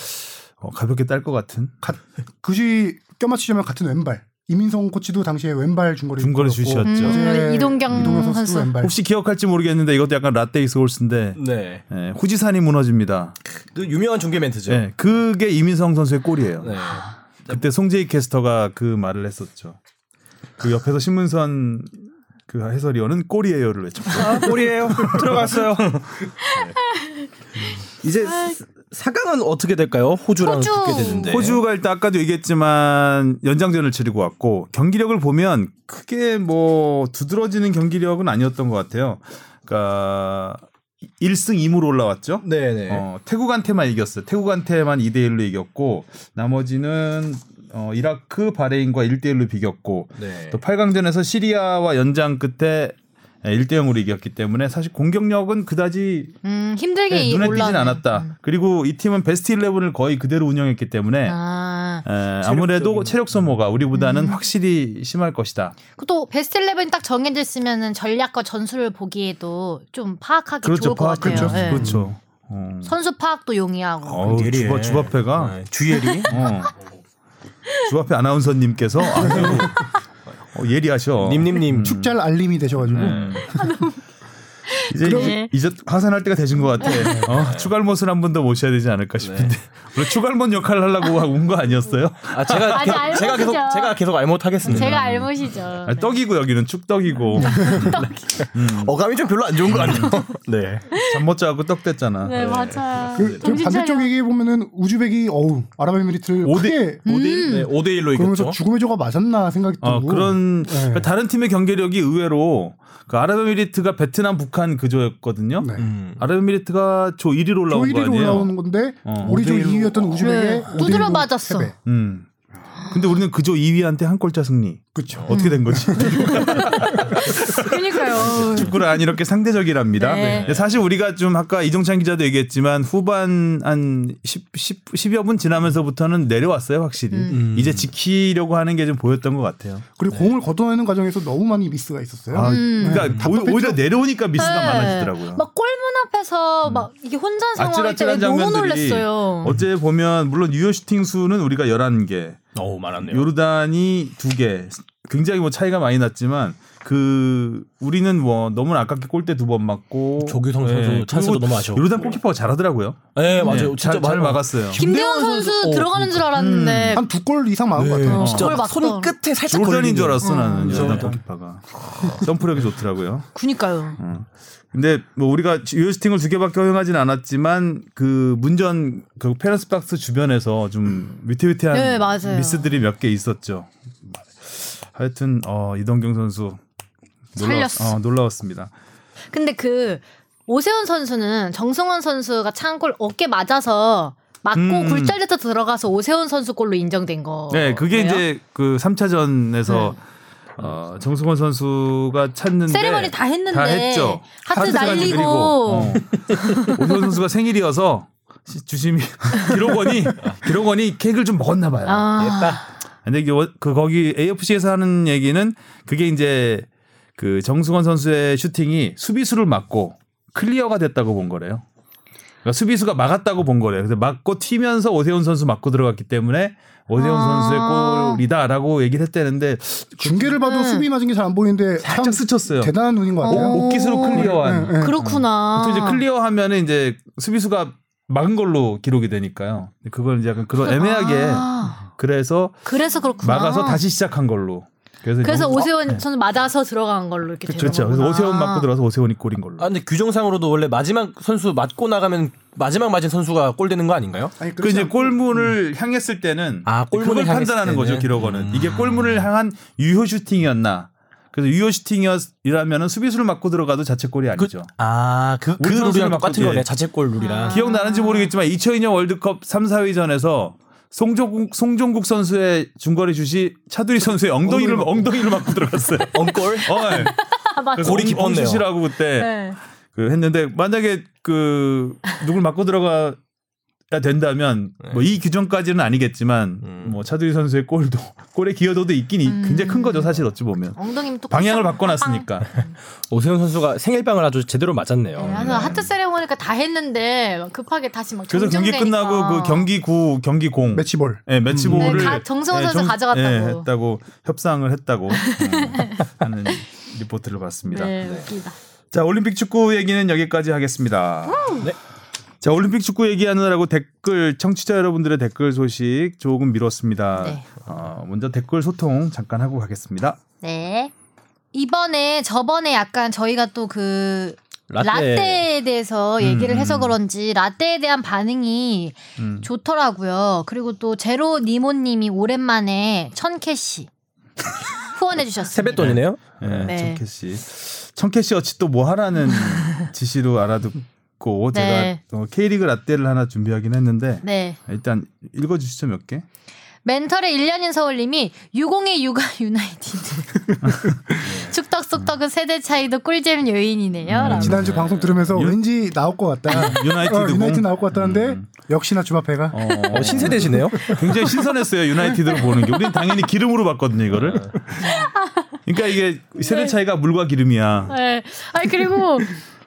어, 가볍게 딸 것 같은 가- 굳이 껴맞추자면 같은 왼발. 이민성 코치도 당시에 왼발 중거리 중거리 슛이었죠. 음, 이동경 이동경 선수. 왼발. 혹시 기억할지 모르겠는데 이것도 약간 라떼 is horse인데 네. 예, 후지산이 무너집니다. 그 유명한 중계 멘트죠. 예, 그게 이민성 선수의 골이에요. 네. 그때 송재익 캐스터가 그 말을 했었죠. 그 옆에서 신문선 그 해설위원은 골이에요를 외쳤고 아, 골이에요. 들어갔어요. 이제 4강은 어떻게 될까요? 호주랑 호주. 붙게 되는데. 호주가 일단 아까도 얘기했지만 연장전을 치르고 왔고 경기력을 보면 크게 뭐 두드러지는 경기력은 아니었던 것 같아요. 그러니까 1승 2무로 올라왔죠. 네네. 어, 태국한테만 이겼어요. 태국한테만 2대 1로 이겼고 나머지는 어, 이라크, 바레인과 1대 1로 비겼고 네. 또 8강전에서 시리아와 연장 끝에 1대 0으로 이겼기 때문에 사실 공격력은 그다지 음, 힘들게 네, 눈에 띄진 올라오네. 않았다. 음. 그리고 이 팀은 베스트 11을 거의 그대로 운영했기 때문에 아. 에, 아무래도 체력 소모가 우리보다는 음. 확실히 심할 것이다. 또 베스트 11딱 정해져 있으면은 전략과 전술을 보기에도 좀 파악하기 그렇죠. 좋을 것 파악, 같아요. 그렇죠. 네. 그렇죠. 어. 선수 파악도 용이하고. 어우, 주바, 주바페가 네, 주예리. 어. 주바페 아나운서님께서 아주 어, 예리하셔. 님님님. 축잘 알림이 되셔가지고 네. 이제 그럼- 이제, 이제 하산할 때가 되신 것 같아. 어, 추갈못을 한 번 더 모셔야 되지 않을까 싶은데 원래 추갈못 역할을 하려고 온 거 아니었어요? 아 제가 아니, 계속, 제가 계속. 제가 계속 알못 하겠습니다. 제가 알못이죠. 아, 떡이고 여기는 축떡이고 어감이 좀 별로 안 좋은 거 아니에요? 네. 잠 못 자고 떡 됐잖아. 네, 맞아요. 그, 그 반대쪽. 얘기해 보면은 우즈벡이 어우 아랍에미리트를 오 대- 크게 5대 네, 5대 1로 그러면서 이겼죠. 죽음의 조가 맞았나 생각이 들고 어, 그런 네. 다른 팀의 경기력이 의외로 그 아랍에미리트가 베트남, 북한 그조였거든요. 네. 음. 아랍에미리트가 조 1위로 조 올라온 거 1위로 아니에요? 올라오는 건데 어. 우리 조 5대 1로. 2위였던 우즈벡의 네, 두드려 맞았어. 음. 근데 우리는 그조 2위한테 한 골차 승리. 그렇죠. 어떻게 된 거지? 그러니까요. 축구란 이렇게 상대적이랍니다. 네. 근데 사실 우리가 좀 아까 이종찬 기자도 얘기했지만 후반 한 10, 10, 10여 분 지나면서부터는 내려왔어요, 확실히. 음. 이제 지키려고 하는 게 좀 보였던 것 같아요. 그리고 공을 걷어내는 과정에서 너무 많이 미스가 있었어요. 아, 음. 그러니까 오- 답답했죠? 오히려 내려오니까 미스가 네. 많아지더라고요. 막 골문 앞에서 막 이게 혼전 상황일 때 아찔아찔한 너무 놀랐어요. 어제 보면 물론 유효 슈팅 수는 우리가 11개, 어우 많았네요. 요르단이 2개. 굉장히 뭐 차이가 많이 났지만 그 우리는 뭐 너무 아깝게 골대 두 번 맞고 조규성 선수 예, 찬스도 너무 아쉬웠고. 요르단 골키퍼가 잘하더라고요. 네 맞아요. 네, 진짜 잘, 잘 막았어요. 김대현 선수 어, 들어가는 줄 알았는데 한두 골 이상 막은 것 같아요. 어. 진짜 그걸 손 막던. 끝에 살짝 조르단인 줄 알았어 음. 나는 요르단 조르단. 골키퍼가 점프력이 좋더라고요. 그니까요. 근데 뭐 우리가 유효 슈팅을 두 개밖에 허용하진 않았지만 그 문전 그 페런스 박스 주변에서 좀 위태위태한 네, 맞아요. 미스들이 몇 개 있었죠. 하여튼 어 이동경 선수 놀라웠, 살렸어. 어, 놀라웠습니다. 근데 그 오세훈 선수는 정승원 선수가 찬골 어깨 맞아서 맞고 음. 굴절돼서 들어가서 오세훈 선수 골로 인정된 거. 네, 그게? 이제 그 3차전에서 네. 어, 정승원 선수가 찾는데 세레머니 다 했는데 다 했죠. 하트 하트까지 날리고. 그리고, 어. 오세훈 선수가 생일이어서 시- 주심이 기록원이 기록원이 케이크를 좀 먹었나 봐요. 아, 근데 이게 워- 그 거기 AFC에서 하는 얘기는 그게 이제 그 정승원 선수의 슈팅이 수비수를 맞고 클리어가 됐다고 본 거래요. 그러니까 수비수가 막았다고 본 거래요. 그래서 맞고 튀면서 오세훈 선수 맞고 들어갔기 때문에 오세훈 아. 선수의 골이다라고 얘기를 했대는데 중계를 봐도 음. 수비 맞은 게 잘 안 보이는데 참 살짝 스쳤어요. 대단한 눈인 것 같아요. 어. 옷깃으로 클리어한. 네, 네. 그렇구나. 보통 이제 클리어하면은 이제 수비수가 막은 걸로 기록이 되니까요. 그걸 이제 약간 그런 애매하게 아, 그래서 그래서 그렇구나. 막아서 다시 시작한 걸로. 그래서, 그래서 오세훈 선수 맞아서 들어간 걸로 이렇게 되는 그렇죠. 그래서. 오세훈 맞고 들어가서 오세훈이 골인 걸로. 아 근데 규정상으로도 원래 마지막 선수 맞고 나가면 마지막 맞은 선수가 골 되는 거 아닌가요? 아니, 그 이제 골문을 향했을 때는 아, 골문을 판단하는 거죠? 기록원은 음. 이게 골문을 향한 유효 슈팅이었나 그래서 유효 슈팅이라면은 수비수를 맞고 들어가도 자책골이 아니죠 아그 그 선수를 룰이랑 맞고 똑같은 예. 거네 자책골 룰이랑. 기억나는지 모르겠지만 2002년 월드컵 3, 4위전에서 송종국, 송종국 선수의 중거리 슛이 차두리 선수의 엉덩이를 엉덩이를 맞고 들어갔어요. 엉골? 어, 네. 골이 엉- 깊었네요. 엉슛이라고 그때 네. 그 했는데 만약에 그 누굴 맞고 들어가 야 된다면 뭐이 규정까지는 아니겠지만 음. 뭐 차두리 선수의 골도 골의 기여도도 있긴 이- 음. 굉장히 큰 거죠 사실 어찌 보면 엉덩이는 또 방향을 빡- 바꿔놨으니까 오세훈 선수가 생일빵을 아주 제대로 맞았네요. 네, 그래서 하트 세레모니가 다 했는데 막 급하게 다시 막 그래서 경기. 끝나고 그 경기 구 경기 공 매치볼. 예, 매치볼을 네, 가- 정승원 선수 가져갔다고. 예, 했다고 협상을 했다고 음, 하는 리포트를 봤습니다. 네, 웃기다. 자 올림픽 축구 얘기는 여기까지 하겠습니다. 네. 자 올림픽 축구 얘기하느라고 댓글 청취자 여러분들의 댓글 소식 조금 미뤘습니다. 네. 어, 먼저 댓글 소통 잠깐 하고 가겠습니다. 네. 이번에 저번에 약간 저희가 또그 라떼. 에 대해서 얘기를 음, 해서 음. 그런지 라떼에 대한 반응이 음. 좋더라고요. 그리고 또 제로 니모님이 오랜만에 천 캐시 후원해 주셨습니다. 세뱃돈이네요. 네, 네. 씨. 청캐 씨 어찌 또 뭐 하라는 지시로 알아듣 고 네. 제가 어, K리그 라떼를 하나 준비하긴 했는데 네. 일단 읽어주시죠 몇 개. 멘털의 1년인 서울님이 602 육아 유나이티드. 축덕숙덕은 세대 차이도 꿀잼 요인이네요. 음. 지난주 방송 들으면서 유- 왠지 나올 것 같다. 유나이티드 어, 유나이티드 공. 나올 것 같다는데 음. 역시나 주마패가 어, 어, 신세대시네요. 굉장히 신선했어요 유나이티드로 보는 게. 우리는 당연히 기름으로 봤거든요 이거를. 그러니까 이게 세대 차이가 물과 기름이야. 네. 아니 그리고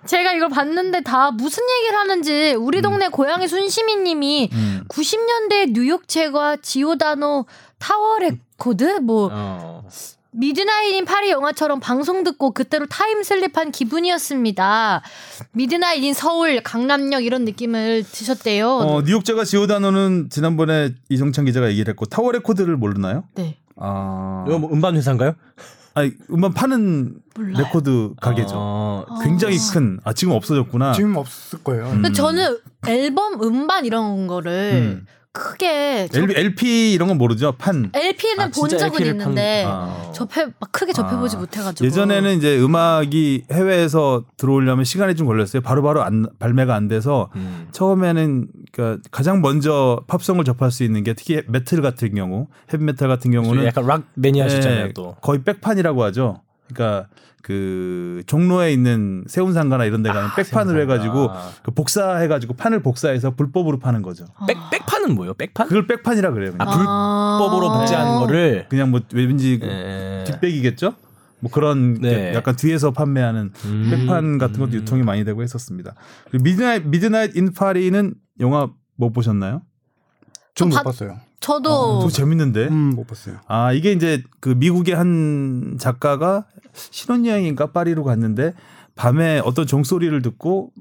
제가 이걸 봤는데 다 무슨 얘기를 하는지 우리 동네 고양이 순시미님이 음. 90년대 뉴욕 제과 지오다노 타워 레코드 뭐 어. 미드나잇인 파리 영화처럼 방송 듣고 그때로 타임슬립한 기분이었습니다. 미드나잇인 서울 강남역 이런 느낌을 드셨대요. 어, 뉴욕제과 지오다노는 지난번에 이정찬 기자가 얘기를 했고 타워 레코드를 모르나요? 네. 아, 이거 뭐 음반 회사인가요? 아니 음반 파는 몰라요. 레코드 가게죠. 어, 굉장히 큰. 아 지금 없어졌구나. 지금 없을 거예요. 음. 근데 저는 앨범 음반 이런 거를 음. 크게 저- LP, 이런 건 모르죠. 판. LP는 아, 본 적은 LP 를 있는데 판- 아. 접해 막 크게 접해보지 아, 못해가지고 예전에는 이제 음악이 해외에서 들어오려면 시간이 좀 걸렸어요. 바로바로 안, 발매가 안 돼서 음. 처음에는 그러니까 가장 먼저 팝송을 접할 수 있는 게 특히 메탈 같은 경우, 헤비메탈 같은 경우는 약간 락 매니아시잖아요 예, 또. 거의 백판이라고 하죠. 그러니까 그 종로에 있는 세운상가나 이런 데 가면 백판으로 세운상가. 해가지고 그 복사해가지고 판을 복사해서 불법으로 파는 거죠. 백 백판은 뭐예요? 백판? 그걸 백판이라 그래요. 그냥. 아. 불법으로 복제하는 거를 그냥 뭐 왠지 예. 뒷백이겠죠? 뭐 그런 네. 약간 뒤에서 판매하는 음. 백판 같은 것도 유통이 많이 되고 했었습니다. 그리고 미드나잇 미드나잇 인 파리는 영화 못 보셨나요? 전 못 바- 봤어요. 저도 또 재밌는데. 음, 못 봤어요. 아 이게 이제 그 미국의 한 작가가 신혼여행인가 파리로 갔는데 밤에 어떤 종소리를 듣고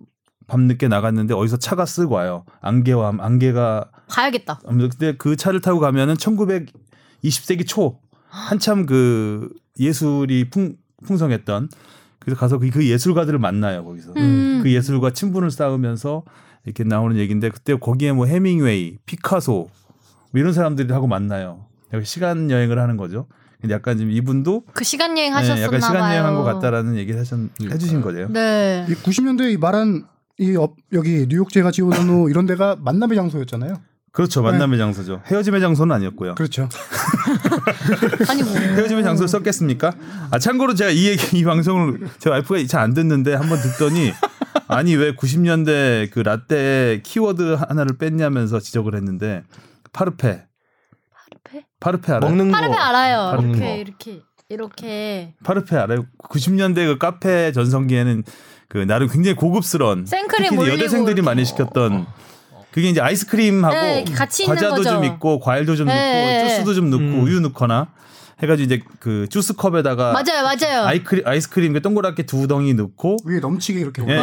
밤늦게 나갔는데 어디서 차가 쓰고 와요. 안개와 안개가 가야겠다. 근데 그 차를 타고 가면은 1920세기 초 한참 그 예술이 풍, 풍성했던 그래서 가서 그, 그 예술가들을 만나요 거기서 음. 그 예술과 친분을 쌓으면서 이렇게 나오는 얘기인데 그때 거기에 뭐 해밍웨이, 피카소 뭐 이런 사람들이 하고 만나요. 시간 여행을 하는 거죠. 근데 약간 지금 이분도 그 시간 여행 네, 하셨었나 약간 시간. 여행한 것 같다라는 얘기를 하셨, 해주신 거예요. 네. 이 90년대 이 말한 이 업, 여기 뉴욕제과 지오다노 이런 데가 만남의 장소였잖아요. 그렇죠. 만남의 장소죠. 헤어짐의 장소는 아니었고요. 그렇죠. 아니 뭐. 헤어짐의 장소를 썼겠습니까? 아 참고로 제가 이 얘기 이 방송을 제 와이프가 잘 안 듣는데 한번 듣더니 아니 왜 90년대 그 라떼 키워드 하나를 뺐냐면서 지적을 했는데 파르페 파르페? 파르페 알아요? 먹는 파르페 거. 알아요. 먹는 이렇게 거. 이렇게 이렇게 파르페 알아요? 90년대 그 카페 전성기에는 그 나름 굉장히 고급스러운 생크림 특히 여대생들이 이렇게. 많이 시켰던 그게 이제 아이스크림하고 네, 과자도. 좀 있고 과일도 좀 네, 넣고 네. 주스도 좀 넣고 음. 우유 넣거나 해가지고 이제 그 주스 컵에다가 맞아요, 맞아요. 아이크림 아이스크림 그 동그랗게 두 덩이 넣고 위에 넘치게 이렇게. 예.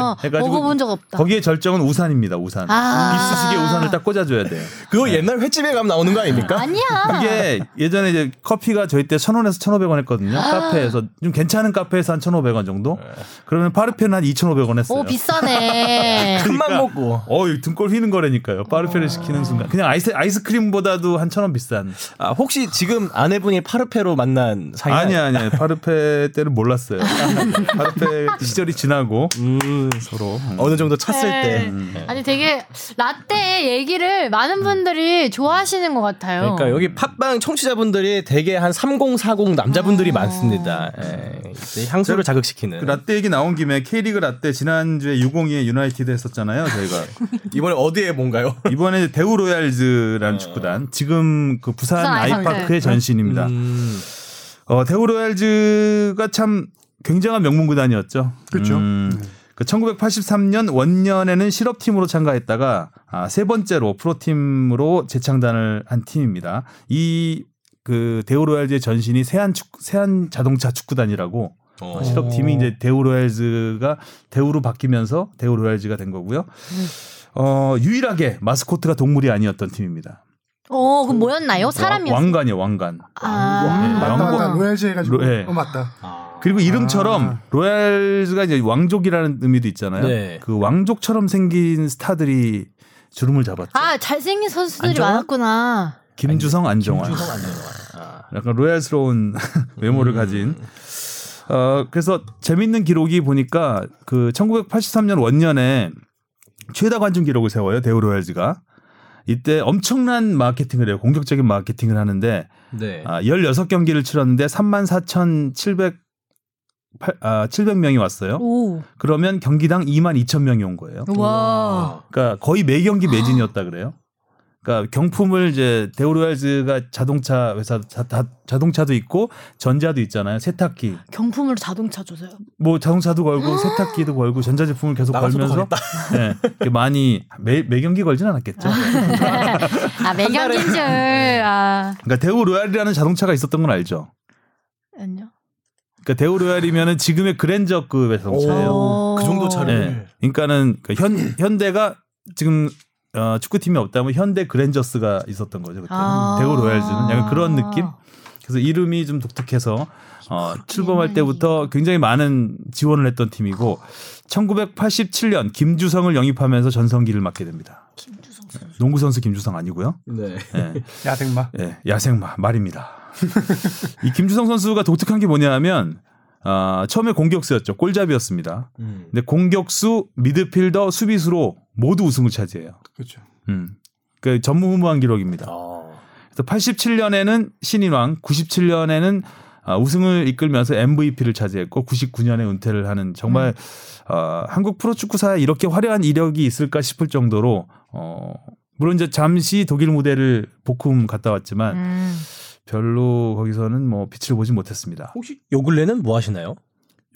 어, 해가지고 먹어본 적 없다. 거기에 절정은 우산입니다. 우산. 아. 이쑤시개 우산을 딱 꽂아줘야 돼요. 그거 옛날 횟집에 가면 나오는 거 아닙니까? 아니야. 이게 예전에 이제 커피가 저희 때 1,000원에서 1,500원 했거든요. 아. 카페에서 좀 괜찮은 카페에서 한 1,500원 정도. 그러면 파르페는 한 2,500원 했어요. 오 비싸네. 큰맘 그러니까 먹고. 어, 이 등골 휘는 거라니까요. 파르페를 시키는 순간. 그냥 아이스 아이스크림보다도 한 1,000원 비싼. 아, 혹시 지금 아내분이 파르페로 만난 사이 아니야, 아니야. 파르페 때는 몰랐어요. 파르페 시절이 지나고 음, 서로 어느 정도 찼을 네. 때. 음. 아니 되게 라떼 얘기를 많은 분들이 좋아하시는 것 같아요. 그러니까 여기 팟빵 청취자분들이 대개 한3040 남자분들이 어. 많습니다. 예, 향수를 자극시키는. 그 라떼 얘기 나온 김에 K리그 라떼 지난주에 602에 유나이티드 했었잖아요. 저희가. 이번에 어디에 뭔가요? 이번에 대우 로얄즈라는 축구단 지금 그 부산 부산 아이파크의 아이파크. 전신입니다. 음, 어, 대우 로얄즈가 참 굉장한 명문 구단이었죠. 그렇죠. 음, 그 1983년 원년에는 실업팀으로 참가했다가 아, 세 번째로 프로팀으로 재창단을 한 팀입니다. 이 그 대우 로얄즈의 전신이 세안 축 세안 자동차 축구단이라고 어. 실업팀이 이제 대우 로얄즈가 대우로 바뀌면서 대우 로얄즈가 된 거고요. 어, 유일하게 마스코트가 동물이 아니었던 팀입니다. 어 그럼 뭐였나요? 사람이었어요. 왕관이요, 왕관. 아, 네, 맞다, 맞다. 로얄즈 해가지고. 로- 예. 어, 맞다. 아. 그리고 이름처럼 아. 로얄즈가 이제 왕족이라는 의미도 있잖아요. 네. 그 왕족처럼 생긴 스타들이 주름을 잡았죠. 아 잘생긴 선수들이 안정환? 많았구나. 김주성, 안정환. 김주성 안정환. 아. 약간 로얄스러운 외모를 가진. 어 그래서 재밌는 기록이 보니까 그 1983년 원년에 최다 관중 기록을 세워요 대우 로얄즈가. 이때 엄청난 마케팅을 해요. 공격적인 마케팅을 하는데 네. 아, 16경기를 치렀는데 34,700 아, 700명이 왔어요. 오. 그러면 경기당 2만 2천 명이 온 거예요. 와. 그러니까 거의 매 경기 매진이었다 그래요. 그러니까 경품을 이제 데우로얄즈가 자동차 회사 자, 다- 자동차도 있고 전자도 있잖아요. 세탁기. 경품으로 자동차 줘서요. 뭐 자동차도 걸고 세탁기도 걸고 전자제품을 계속 걸면서 네, 많이 매, 매 경기 걸진 않았겠죠. 아 매경긴 줄. 아. 그러니까 데우로얄이라는 자동차가 있었던 건 알죠. 아니요. 그러니까 데우로얄이면은 지금의 그랜저급의 자동차예요. 오. 그 정도 차를. 네. 그러니까는 그현 현대가 지금 어, 축구팀이 없다면 현대 그랜저스가 있었던 거죠. 그때 아. 대우 로얄즈는 약간 그런 느낌. 그래서 이름이 좀 독특해서 어, 출범할 때부터 굉장히 많은 지원을 했던 팀이고 1987년 김주성을 영입하면서 전성기를 맞게 됩니다. 김주성 선수. 농구 선수 김주성 아니고요. 네. 예, 야생마. 예, 야생마 말입니다. 이 김주성 선수가 독특한 게 뭐냐면 아, 처음에 공격수였죠. 골잡이였습니다. 음. 근데 공격수, 미드필더, 수비수로 모두 우승을 차지해요. 그렇죠. 음. 그 전무후무한 기록입니다. 아. 그래서 87년에는 신인왕, 97년에는 아, 우승을 이끌면서 MVP를 차지했고 99년에 은퇴를 하는 정말 어, 한국 프로축구사에 이렇게 화려한 이력이 있을까 싶을 정도로 어, 물론 이제 잠시 독일 무대를 복음 갔다 왔지만 음. 별로 거기서는 뭐 빛을 보지 못했습니다. 혹시 요 근래는 뭐 하시나요?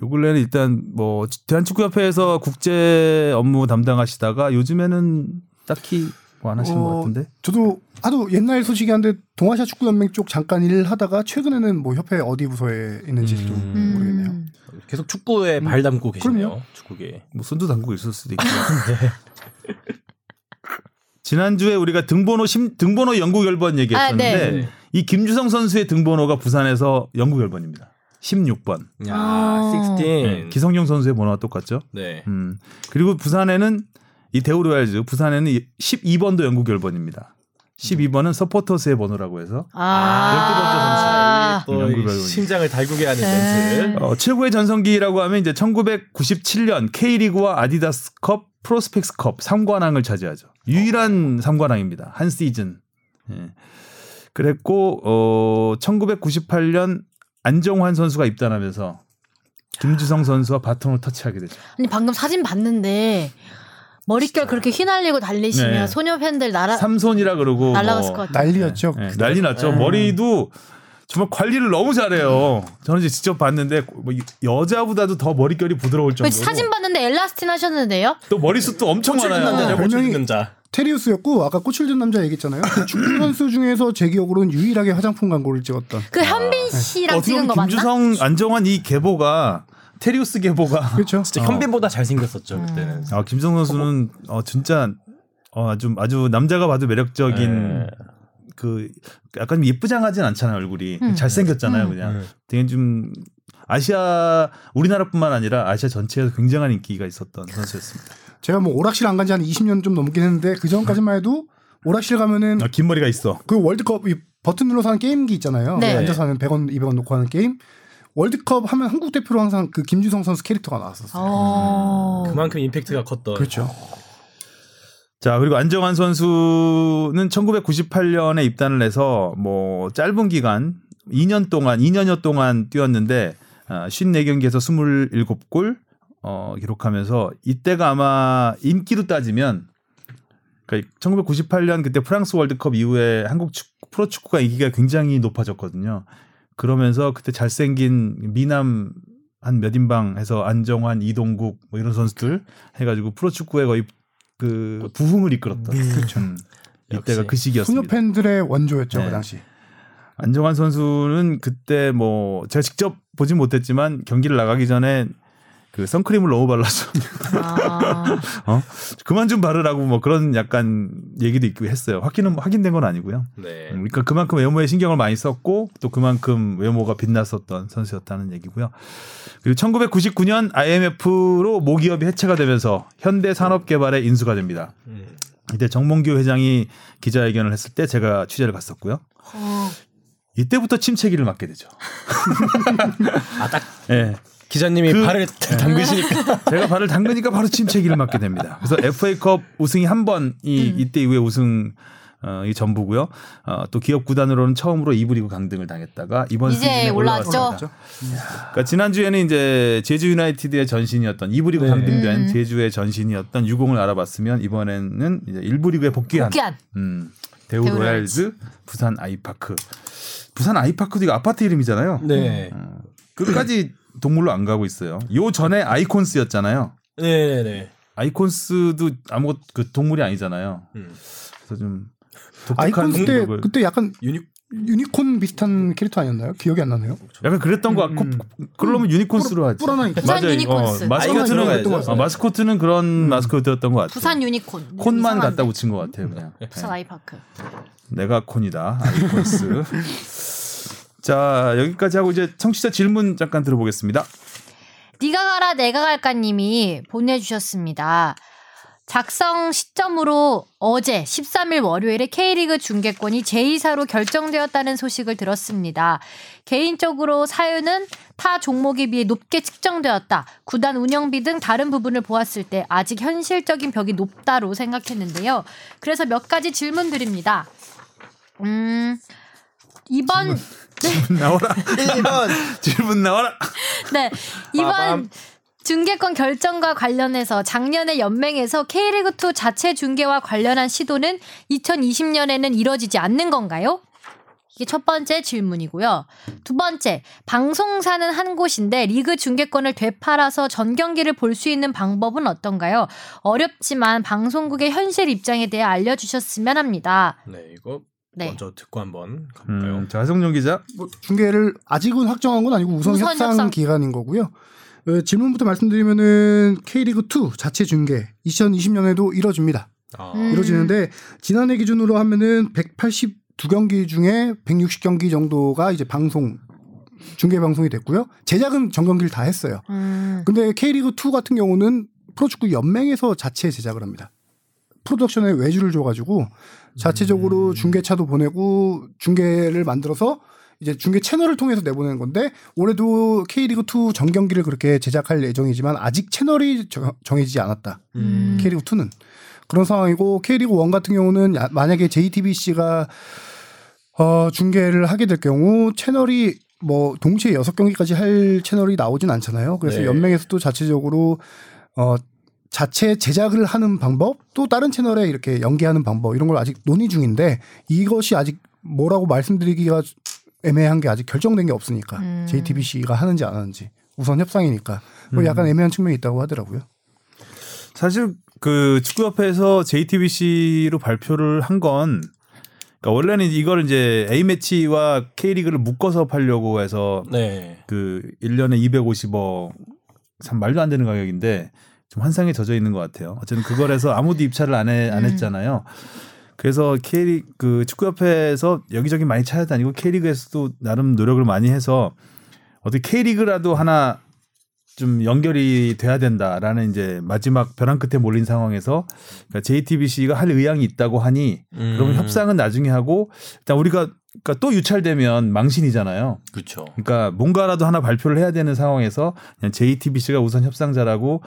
요 근래는 일단 뭐 대한축구협회에서 국제 업무 담당하시다가 요즘에는 딱히 뭐 안 하시는 어, 것 같은데. 저도 하도 옛날 소식이 한데 동아시아 축구 연맹 쪽 잠깐 일을 하다가 최근에는 뭐 협회 어디 부서에 있는지 좀 음. 모르겠네요. 음. 계속 축구에 발 담고 계시네요. 그럼요. 축구계. 뭐 손도 담그고 있을 수도 있고. 지난주에 우리가 등번호 심, 등번호 영구 결번 얘기했었는데 아, 네. 이 김주성 선수의 등번호가 부산에서 영구 결번입니다. 16번. 야, 아. 16. 네. 기성용 선수의 번호와 똑같죠. 네. 음. 그리고 부산에는 이 대우로얄즈 부산에는 12번도 영구 결번입니다. 12번은 서포터스의 번호라고 해서 아. 또 연구 이결 론이. 심장을 달구게 하는 네. 멘트. 어, 최고의 전성기라고 하면 이제 1997년 K리그와 아디다스컵, 프로스펙스컵 3관왕을 차지하죠. 유일한 3관왕입니다. 한 시즌. 예. 그랬고 어 1998년 안정환 선수가 입단하면서 김주성 선수와 바톤을 터치하게 되죠. 아니 방금 사진 봤는데 머릿결 그렇게 휘날리고 달리시면 네. 소녀 팬들 날아 삼손이라 그러고 날아갔을 뭐 것 같아요. 난리였죠. 예, 난리 났죠. 네. 머리도 정말 관리를 너무 잘해요. 저는 이제 직접 봤는데 뭐 여자보다도 더 머릿결이 부드러울 그 정도로 사진 봤는데 엘라스틴 하셨는데요? 또 머리숱도 엄청 많아요. 남자죠. 별명이- 고칠 남자. 테리우스였고 아까 꽃을 든 남자 얘기했잖아요. 그 축구 선수 중에서 제 기억으로는 유일하게 화장품 광고를 찍었던. 그 현빈 씨랑 어떻게 찍은 거 맞나? 김주성, 안정환 이 계보가 테리우스 계보가 그렇죠. 진짜 어. 현빈보다 잘생겼었죠 음. 그때는. 아, 김주성 선수는 어 진짜 어 아주 아주 남자가 봐도 매력적인 네. 그 약간 예쁘장하진 않잖아요 얼굴이 음. 잘생겼잖아요 음. 그냥 음. 되게 좀 아시아 우리나라뿐만 아니라 아시아 전체에서 굉장한 인기가 있었던 선수였습니다. 제가 뭐 오락실 안 간지 한 20년 좀 넘긴 했는데 그 전까지만 해도 오락실 가면은 아, 긴 머리가 있어. 그 월드컵 이 버튼 눌러서 하는 게임기 있잖아요. 네. 앉아서 하는 100원, 200원 놓고 하는 게임. 월드컵 하면 한국 대표로 항상 그 김주성 선수 캐릭터가 나왔었어요. 어. 그만큼 임팩트가 컸던. 그렇죠. 자, 그리고 안정환 선수는 1998년에 입단을 해서 뭐 짧은 기간 2년 동안 2년여 동안 뛰었는데 아, 54경기에서 27골 어, 기록하면서 이때가 아마 인기로 따지면 그러니까 1998년 그때 프랑스 월드컵 이후에 한국 축, 프로 축구가 인기가 굉장히 높아졌거든요. 그러면서 그때 잘생긴 미남 한 몇 인방 해서 안정환, 이동국 뭐 이런 선수들 해가지고 프로축구에 거의 그 부흥을 이끌었던 그렇죠. 이때가. 그 시기였습니다. 소녀 팬들의 원조였죠 네. 그 당시. 안정환 선수는 그때 뭐 제가 직접 보진 못했지만 경기를 나가기 전에 그 선크림을 너무 발라서 아, 어 그만 좀 바르라고 뭐 그런 약간 얘기도 있고 했어요. 확인은 확인된 건 아니고요. 네. 음, 그러니까 그만큼 외모에 신경을 많이 썼고 또 그만큼 외모가 빛났었던 선수였다는 얘기고요. 그리고 1999년 IMF로 모기업이 해체가 되면서 현대산업개발에 인수가 됩니다. 음. 이때 정몽규 회장이 기자회견을 했을 때 제가 취재를 갔었고요. 어, 이때부터 침체기를 맞게 되죠. 아 딱 예. 기자님이 그- 발을 담그시니까 제가 발을 담그니까 바로 침체기를 맞게 됩니다. 그래서 FA컵 우승이 한 번 이 이때 이후에 우승 어, 이 전부고요. 어, 또 기업 구단으로는 처음으로 2부 리그 강등을 당했다가 이번 이제 시즌에 올라왔죠. 그러니까 지난주에는 이제 제주 유나이티드의 전신이었던 2부 리그 네. 강등된 음. 제주의 전신이었던 유공을 알아봤으면 이번에는 이제 1부 리그에 복귀한 복귀한. 음, 대우 로얄즈 부산 아이파크. 부산 아이파크도 이거 아파트 이름이잖아요. 네. 끝까지 동물로 안 가고 있어요. 요 전에 아이콘스였잖아요. 네, 네. 아이콘스도 아무것 그 동물이 아니잖아요. 음. 그래서 좀 독특한 아이콘스 때 동물을- 그때 약간 유니 유니콘 비슷한 캐릭터 아니었나요? 기억이 안 나네요. 약간 그랬던 거 같고 그러면 유니콘스로 하지. 뿌라나 부산 맞아요. 유니콘스. 어, 마스코트는 어, 마스코트는 그런 마스코트였던 것 같아요. 부산 유니콘. 콘만. 갖다 붙인 것 같아요. 그냥. 부산 아이파크. 내가 콘이다. 아이콘스. 자 여기까지 하고 이제 청취자 질문 잠깐 들어보겠습니다. 네가 가라 내가 갈까님이 보내주셨습니다. 작성 시점으로 어제 13일 월요일에 K리그 중계권이 제2사로 결정되었다는 소식을 들었습니다. 개인적으로 사유는 타 종목에 비해 높게 측정되었다. 구단 운영비 등 다른 부분을 보았을 때 아직 현실적인 벽이 높다로 생각했는데요. 그래서 몇 가지 질문 드립니다. 음, 이번 질문 나와라. 1번 질문 나와라. 네. 이번 빠밤. 중계권 결정과 관련해서 작년에 연맹에서 K리그2 자체 중계와 관련한 시도는 2020년에는 이뤄지지 않는 건가요? 이게 첫 번째 질문이고요. 두 번째, 방송사는 한 곳인데 리그 중계권을 되팔아서 전 경기를 볼 수 있는 방법은 어떤가요? 어렵지만 방송국의 현실 입장에 대해 알려주셨으면 합니다. 네, 이거 네. 먼저 듣고 한번 가볼까요? 음, 자 하성룡 기자. 뭐 중계를 아직은 확정한 건 아니고 우선, 우선 협상, 협상. 기간인 거고요. 어, 질문부터 말씀드리면은 K리그 2 자체 중계 2020년에도 이뤄집니다. 아, 음. 이뤄지는데 지난해 기준으로 하면은 182경기 중에 160경기 정도가 이제 방송 중계 방송이 됐고요. 제작은 전 경기를 다 했어요. 음, 근데 K리그 2 같은 경우는 프로축구 연맹에서 자체 제작을 합니다. 프로덕션에 외주를 줘가지고 자체적으로 중계차도 보내고 중계를 만들어서 이제 중계 채널을 통해서 내보내는 건데 올해도 K리그 2전 경기를 그렇게 제작할 예정이지만 아직 채널이 정- 정해지지 않았다. 음. K리그 2는 그런 상황이고 K리그 1 같은 경우는 야- 만약에 JTBC가 어, 중계를 하게 될 경우 채널이 뭐 동시에 여섯 경기까지 할 채널이 나오진 않잖아요. 그래서 네. 연맹에서도 자체적으로 어 자체 제작을 하는 방법 또 다른 채널에 이렇게 연계하는 방법 이런 걸 아직 논의 중인데 이것이 아직 뭐라고 말씀드리기가 애매한 게 아직 결정된 게 없으니까 음. JTBC가 하는지 안 하는지 우선 협상이니까 뭐 약간 애매한 측면이 있다고 하더라고요. 사실 그 축구협회에서 JTBC로 발표를 한건 그러니까 원래는 이걸 이제 A 매치와 K리그를 묶어서 팔려고 해서 네. 그 1년에 250억 참 말도 안 되는 가격인데 좀 환상에 젖어 있는 것 같아요. 어쨌든 그걸 해서 아무도 입찰을 안, 해, 안 음. 했잖아요. 그래서 K 그 축구협회에서 여기저기 많이 찾아다니고 K리그에서도 나름 노력을 많이 해서 어떻게 K리그라도 하나 좀 연결이 돼야 된다라는 이제 마지막 벼랑 끝에 몰린 상황에서 그러니까 JTBC가 할 의향이 있다고 하니 그러면 음. 협상은 나중에 하고 일단 우리가 그러니까 또 유찰되면 망신이잖아요. 그렇죠. 그러니까 뭔가라도 하나 발표를 해야 되는 상황에서 그냥 JTBC가 우선 협상자라고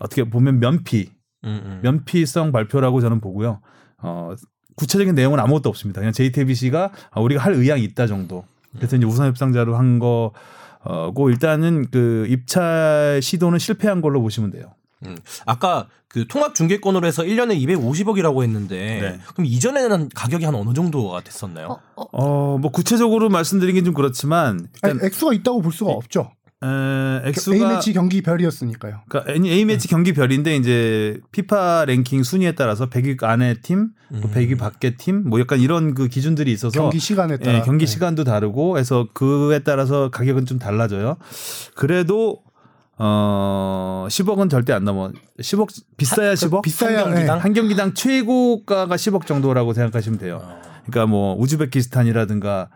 어떻게 보면 면피 음, 음. 면피성 발표라고 저는 보고요. 어, 구체적인 내용은 아무것도 없습니다. 그냥 JTBC가 아, 우리가 할 의향이 있다 정도. 그래서 이제 우선 협상자로 한 거고 일단은 그 입찰 시도는 실패한 걸로 보시면 돼요. 음. 아까 그 통합 중계권으로 해서 1년에 250억이라고 했는데 네. 그럼 이전에는 가격이 한 어느 정도가 됐었나요? 어, 어, 어, 뭐 구체적으로 말씀드리긴 좀 그렇지만 아니, 일단 액수가 있다고 볼 수가 없죠. 에, A 액수가 매치 경기 별이었으니까요. 그러니까 A 매치 경기 별인데 이제 피파 랭킹 순위에 따라서 100위 안에 팀, 뭐 100위 밖에 팀, 뭐 약간 이런 그 기준들이 있어서 경기 시간에 따라 예, 경기 네. 시간도 다르고 해서 그에 따라서 가격은 좀 달라져요. 그래도 어 10억은 절대 안 넘어. 10억 비싸야 10억. 비싸야 한 경기당? 예. 한 경기당 최고가가 10억 정도라고 생각하시면 돼요. 그러니까 뭐 우즈베키스탄이라든가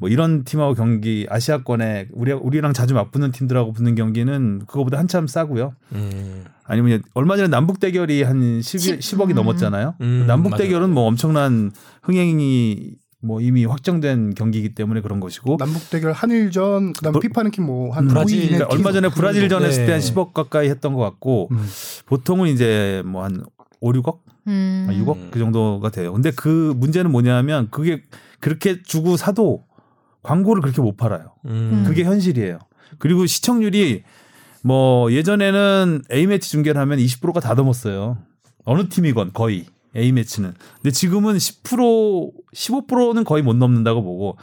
뭐 이런 팀하고 경기 아시아권에 우리 우리랑 자주 맞붙는 팀들하고 붙는 경기는 그거보다 한참 싸고요. 음. 아니면 얼마 전에 남북 대결이 한 10, 십- 10억이 음. 넘었잖아요. 음, 남북 맞아요. 대결은 뭐 엄청난 흥행이 뭐 이미 확정된 경기이기 때문에 그런 것이고 남북 대결 한일전 그다음 브- 피파 랭킹 뭐한 브라질, 그러니까 얼마 전에 브라질전 했을 때한 네. 10억 가까이 했던 것 같고 음. 보통은 이제 뭐 한 5, 6억, 음. 한 6억 그 정도가 돼요. 근데 그 문제는 뭐냐면 그게 그렇게 주고 사도 광고를 그렇게 못 팔아요. 음. 그게 현실이에요. 그리고 시청률이 뭐 예전에는 A 매치 중계를 하면 20%가 다 넘었어요. 어느 팀이건 거의 A 매치는. 근데 지금은 10% 15%는 거의 못 넘는다고 보고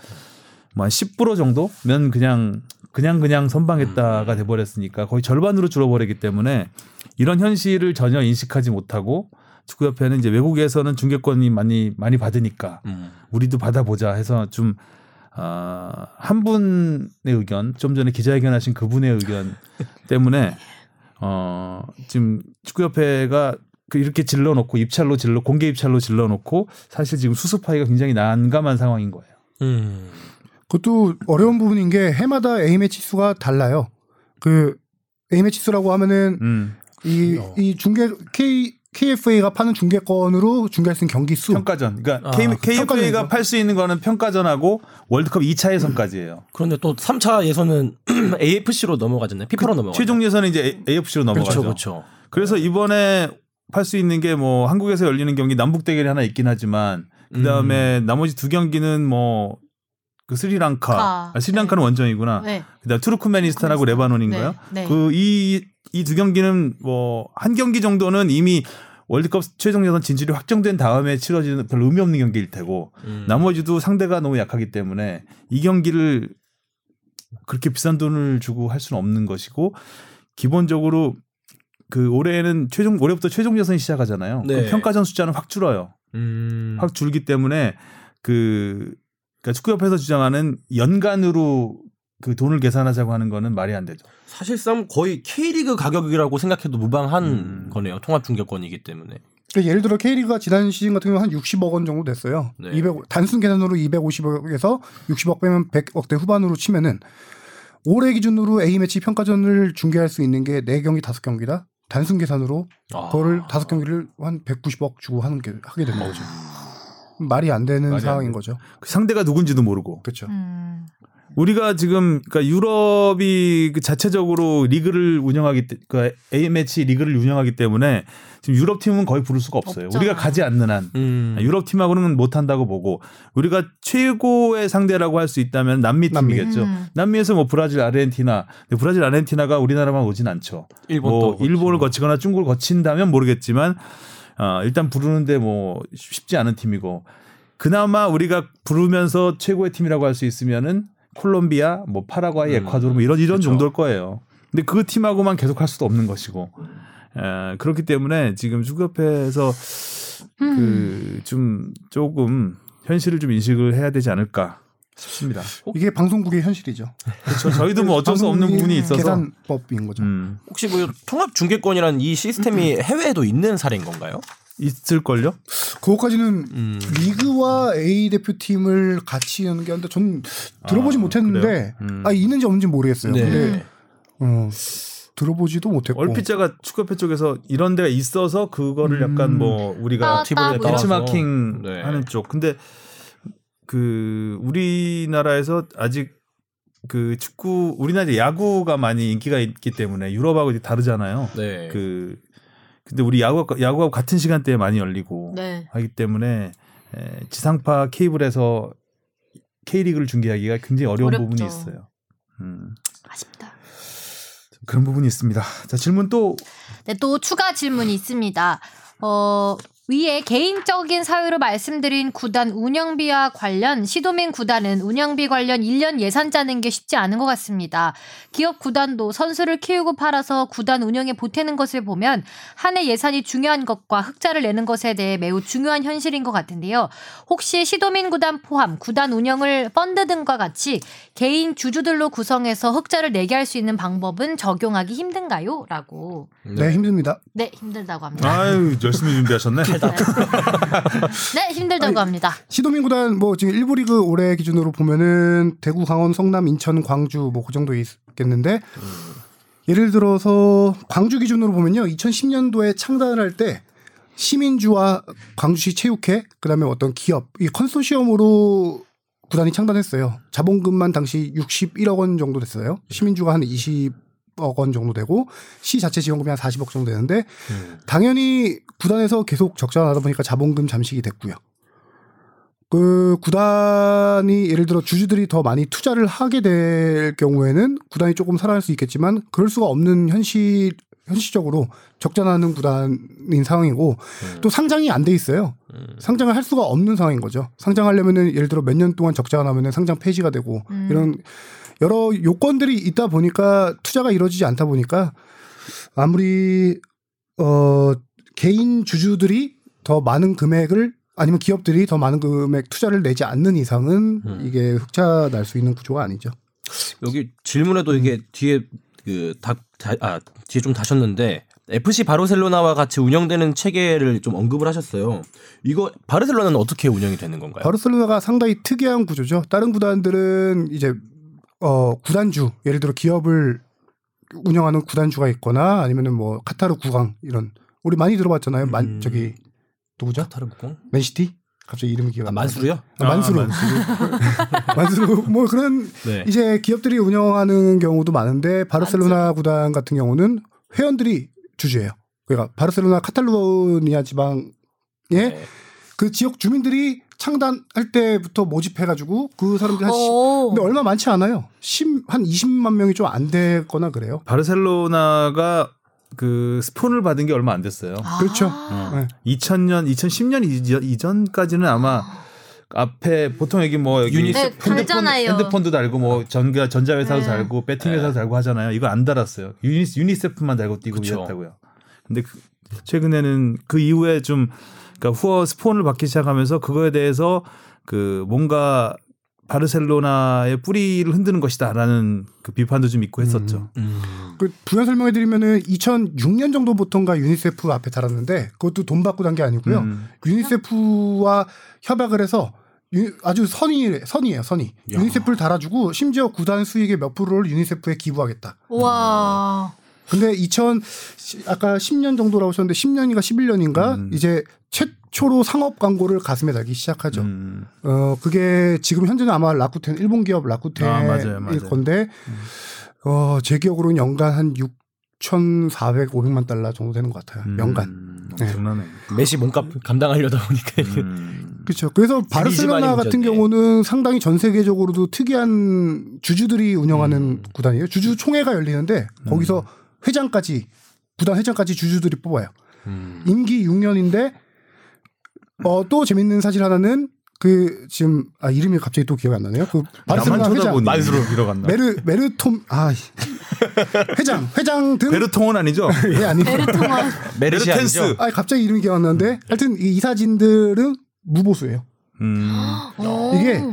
뭐10% 정도면 그냥 그냥 그냥 선방했다가 돼 버렸으니까 거의 절반으로 줄어버리기 때문에 이런 현실을 전혀 인식하지 못하고 축구협회는 이제 외국에서는 중계권이 많이 많이 받으니까 음. 우리도 받아보자 해서 좀, 아, 한 분의 의견, 좀 전에 기자회견하신 그분의 의견 때문에, 어, 지금 축구협회가 그 이렇게 질러놓고 입찰로 질러, 공개 입찰로 질러놓고 사실 지금 수습하기가 굉장히 난감한 상황인 거예요. 음. 그것도 어려운 부분인 게 해마다 A 매치 수가 달라요. 그 A 매치 수라고 하면은 음, 이, 어. 이 중계 K KFA가 파는 중계권으로 중계할 수 있는 경기 수. 평가전. 그러니까 아, K, KFA가 평가전이죠. 팔수 있는 거는 평가전하고 월드컵 2차 예선까지예요. 그런데 또 3차 예선은 AFC로 넘어가잖아요. 피파로 넘어가. 최종 예선은 이제 AFC로 넘어가죠. 그렇죠, 그렇죠. 그래서 이번에 팔 수 있는 게 뭐 한국에서 열리는 경기 남북 대결이 하나 있긴 하지만 그 다음에 나머지 두 경기는 뭐 그 스리랑카, 카. 아, 스리랑카는 원정이구나. 네. 그다음 투르크메니스탄하고 레바논인가요? 네. 네. 그이 이 두 경기는 뭐 한 경기 정도는 이미 월드컵 최종 예선 진출이 확정된 다음에 치러지는 별로 의미 없는 경기일 테고 음. 나머지도 상대가 너무 약하기 때문에 이 경기를 그렇게 비싼 돈을 주고 할 수는 없는 것이고 기본적으로 그 올해는 최종 올해부터 최종 예선이 시작하잖아요. 네. 평가전 숫자는 확 줄어요. 음. 확 줄기 때문에 그 그러니까 축구협회에서 주장하는 연간으로 그 돈을 계산하자고 하는 거는 말이 안 되죠. 사실상 거의 K리그 가격이라고 생각해도 무방한 음. 거네요. 통합 중계권이기 때문에. 그러니까 예를 들어 K리그가 지난 시즌 같은 경우는 한 60억 원 정도 됐어요. 네. 200 단순 계산으로 250억에서 60억 빼면 100억대 후반으로 치면은 올해 기준으로 A 매치 평가전을 중계할 수 있는 게 4경기 5경기다. 단순 계산으로 아. 그거를 5경기를 한 190억 주고 하는 게 하게 되는 거죠. 말이 안 되는 말이 안 상황인 돼. 거죠. 그 상대가 누군지도 모르고. 그렇죠. 음. 우리가 지금 그러니까 유럽이 그 자체적으로 리그를 운영하기 때, 그 A 매치 리그를 운영하기 때문에 지금 유럽 팀은 거의 부를 수가 없어요. 없잖아. 우리가 가지 않는 한 음. 유럽 팀하고는 못 한다고 보고 우리가 최고의 상대라고 할 수 있다면 남미 남미. 팀이겠죠. 음. 남미에서 뭐 브라질, 아르헨티나, 근데 브라질, 아르헨티나가 우리나라만 오진 않죠. 일본도 뭐 거치고. 일본을 거치거나 중국을 거친다면 모르겠지만 어, 일단 부르는데 뭐 쉽지 않은 팀이고 그나마 우리가 부르면서 최고의 팀이라고 할 수 있으면은 콜롬비아, 뭐 파라과이, 음. 에콰도르 뭐 이런 이런 그쵸. 정도일 거예요. 근데 그 팀하고만 계속 할 수도 없는 것이고 에, 그렇기 때문에 지금 축구협회에서 음. 그좀 조금 현실을 좀 인식을 해야 되지 않을까 싶습니다. 이게 방송국의 현실이죠. 그렇죠. 저희도 뭐 어쩔 수 없는 부분이 있어서 계산법인 거죠. 음, 혹시 뭐 통합 중계권이라는 이 시스템이 해외에도 있는 사례인 건가요? 있을걸요? 그것까지는 음. 리그와 A 대표팀을 같이 연계하는데 전 들어보지 아, 못했는데? 음. 아 있는지 없는지 모르겠어요. 네. 근데 어, 들어보지도 못했고 얼핏 제가 축구협회 쪽에서 이런 데가 있어서 그거를 음. 약간 뭐 우리가 팁을 따고 벤치마킹 네. 하는 쪽. 근데 그 우리나라에서 아직 그 축구 우리나라 야구가 많이 인기가 있기 때문에 유럽하고 이제 다르잖아요. 네. 그 근데 우리 야구 야구하고 같은 시간대에 많이 열리고 네. 하기 때문에 에, 지상파 케이블에서 K리그를 중계하기가 굉장히 어려운 어렵죠. 부분이 있어요. 음, 아쉽다. 그런 부분이 있습니다. 자 질문 또 네, 또 추가 질문이 있습니다. 어, 위에 개인적인 사유로 말씀드린 구단 운영비와 관련 시도민 구단은 운영비 관련 1년 예산 짜는 게 쉽지 않은 것 같습니다. 기업 구단도 선수를 키우고 팔아서 구단 운영에 보태는 것을 보면 한 해 예산이 중요한 것과 흑자를 내는 것에 대해 매우 중요한 현실인 것 같은데요. 혹시 시도민 구단 포함 구단 운영을 펀드 등과 같이 개인 주주들로 구성해서 흑자를 내게 할 수 있는 방법은 적용하기 힘든가요? 라고. 네, 힘듭니다. 네, 힘들다고 합니다. 아유 열심히 준비하셨네. 네, 힘들다고 합니다. 시도민 구단 뭐 지금 일부 리그 올해 기준으로 보면은 대구, 강원, 성남, 인천, 광주 뭐 그 정도 있겠는데 예를 들어서 광주 기준으로 보면요. 2010년도에 창단을 할 때 시민주와 광주시 체육회 그다음에 어떤 기업 이 컨소시엄으로 구단이 창단했어요. 자본금만 당시 61억 원 정도 됐어요. 시민주가 한 20 억원 정도 되고 시 자체 지원금이 한 40억 정도 되는데 당연히 구단에서 계속 적자가 나다 보니까 자본금 잠식이 됐고요. 그 구단이 예를 들어 주주들이 더 많이 투자를 하게 될 경우에는 구단이 조금 살아날 수 있겠지만 그럴 수가 없는 현실 현실적으로 적자 나는 구단인 상황이고 또 상장이 안 돼 있어요. 상장을 할 수가 없는 상황인 거죠. 상장하려면은 예를 들어 몇 년 동안 적자가 나면은 상장 폐지가 되고 음. 이런 여러 요건들이 있다 보니까 투자가 이루어지지 않다 보니까 아무리 어 개인 주주들이 더 많은 금액을 아니면 기업들이 더 많은 금액 투자를 내지 않는 이상은 음. 이게 흑자 날 수 있는 구조가 아니죠. 여기 질문에도 이게 뒤에 그다 아, 뒤에 좀 다셨는데 FC 바르셀로나와 같이 운영되는 체계를 좀 언급을 하셨어요. 이거 바르셀로나는 어떻게 운영이 되는 건가요? 바르셀로나가 상당히 특이한 구조죠. 다른 구단들은 이제 어 구단주 예를 들어 기업을 운영하는 구단주가 있거나 아니면은 뭐 카타르 구강 이런 우리 많이 들어봤잖아요. 만 음. 저기 누구죠? 카타르 북공? 맨시티? 갑자기 이름이 기억 아, 안 나. 만수르요? 아, 만수르. 만수르. 뭐 그런 네. 이제 기업들이 운영하는 경우도 많은데 바르셀로나 구단 같은 경우는 회원들이 주주예요. 그러니까 바르셀로나 카탈루니아 지방에 네. 그 지역 주민들이 창단할 때부터 모집해가지고 그 사람들이 한 시, 오. 근데 얼마 많지 않아요. 10, 한 20만 명이 좀 안 되거나 그래요. 바르셀로나가 그 스폰을 받은 게 얼마 안 됐어요. 그렇죠. 아. 네. 2000년, 2010년 이전, 이전까지는 아마 앞에 보통 여기 뭐 여기 유니- 네, 핸드폰. 핸드폰도 달고 뭐 전가 전자회사도 네. 달고 배팅 회사도 달고 하잖아요. 이거 안 달았어요. 유니, 유니세프만 달고 뛰고 그쵸. 이랬다고요. 근데 그- 최근에는 그 이후에 좀 그러니까 후원 스폰을 받기 시작하면서 그거에 대해서 그 뭔가 바르셀로나의 뿌리를 흔드는 것이다라는 그 비판도 좀 있고 했었죠. 음. 그 부연 설명해 드리면은 2006년 정도부터인가 유니세프 앞에 달았는데 그것도 돈 받고 단 게 아니고요. 음. 유니세프와 협약을 해서 유- 아주 선의 선이에요 선의. 야. 유니세프를 달아주고 심지어 구단 수익의 몇 프로를 유니세프에 기부하겠다. 와. 근데 2000 시- 아까 10년 정도라고 하셨는데 10년인가 11년인가 음. 이제 최초로 상업 광고를 가슴에 달기 시작하죠. 음. 어 그게 지금 현재는 아마 라쿠텐 일본 기업 라쿠텐일 아, 맞아요, 맞아요. 건데 어제 기억으로는 연간 한 6,400, 500만 달러 정도 되는 것 같아요. 연간. 음, 네. 엄청나네. 메시 몸값 감당하려다 보니까 음. 그렇죠. 그래서 바르셀로나 같은. 경우는 상당히 전 세계적으로도 특이한 주주들이 운영하는 음. 구단이에요. 주주 총회가 열리는데 거기서 회장까지 구단 회장까지 주주들이 뽑아요. 음. 임기 6년인데 어, 또 재밌는 사실 하나는 그 지금 아 이름이 갑자기 또 기억이 안 나네요. 그 바르셀로나 회장 만수르. 이러갔나? 메르 메르톰 아 회장 회장 등 베르통은 아니죠? 예 아니 베르통원. 메르시 메르텐스. 아니죠? 아 갑자기 이름이 기억 안 나는데 하여튼 이 이사진들은 무보수예요. 음. 이게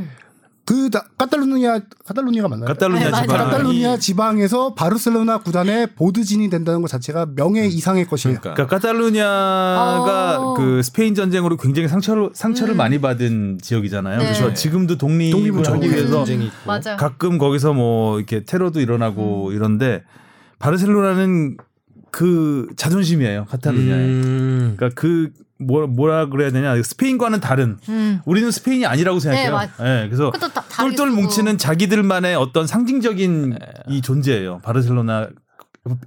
그 다- 카탈루니아 카탈루니아가 맞나요? 카탈루니아 네, 맞아요. 지방. 카탈루니아 지방에서 바르셀로나 구단의 보드진이 된다는 것 자체가 명예 이상의 것이에요. 그러니까 카탈루니아가 어. 그 스페인 전쟁으로 굉장히 상처를 상처를 음. 많이 받은 지역이잖아요. 네. 그래서 지금도 독립을 하기 위해서. 가끔 거기서 뭐 이렇게 테러도 일어나고 음. 이런데 바르셀로나는 그 자존심이에요. 카탈루니아의. 음. 그러니까 그 뭐, 뭐라 그래야 되냐 스페인과는 다른 음. 우리는 스페인이 아니라고 생각해요. 네, 맞- 예, 그래서 똘똘. 뭉치는 자기들만의 어떤 상징적인 이 존재예요. 바르셀로나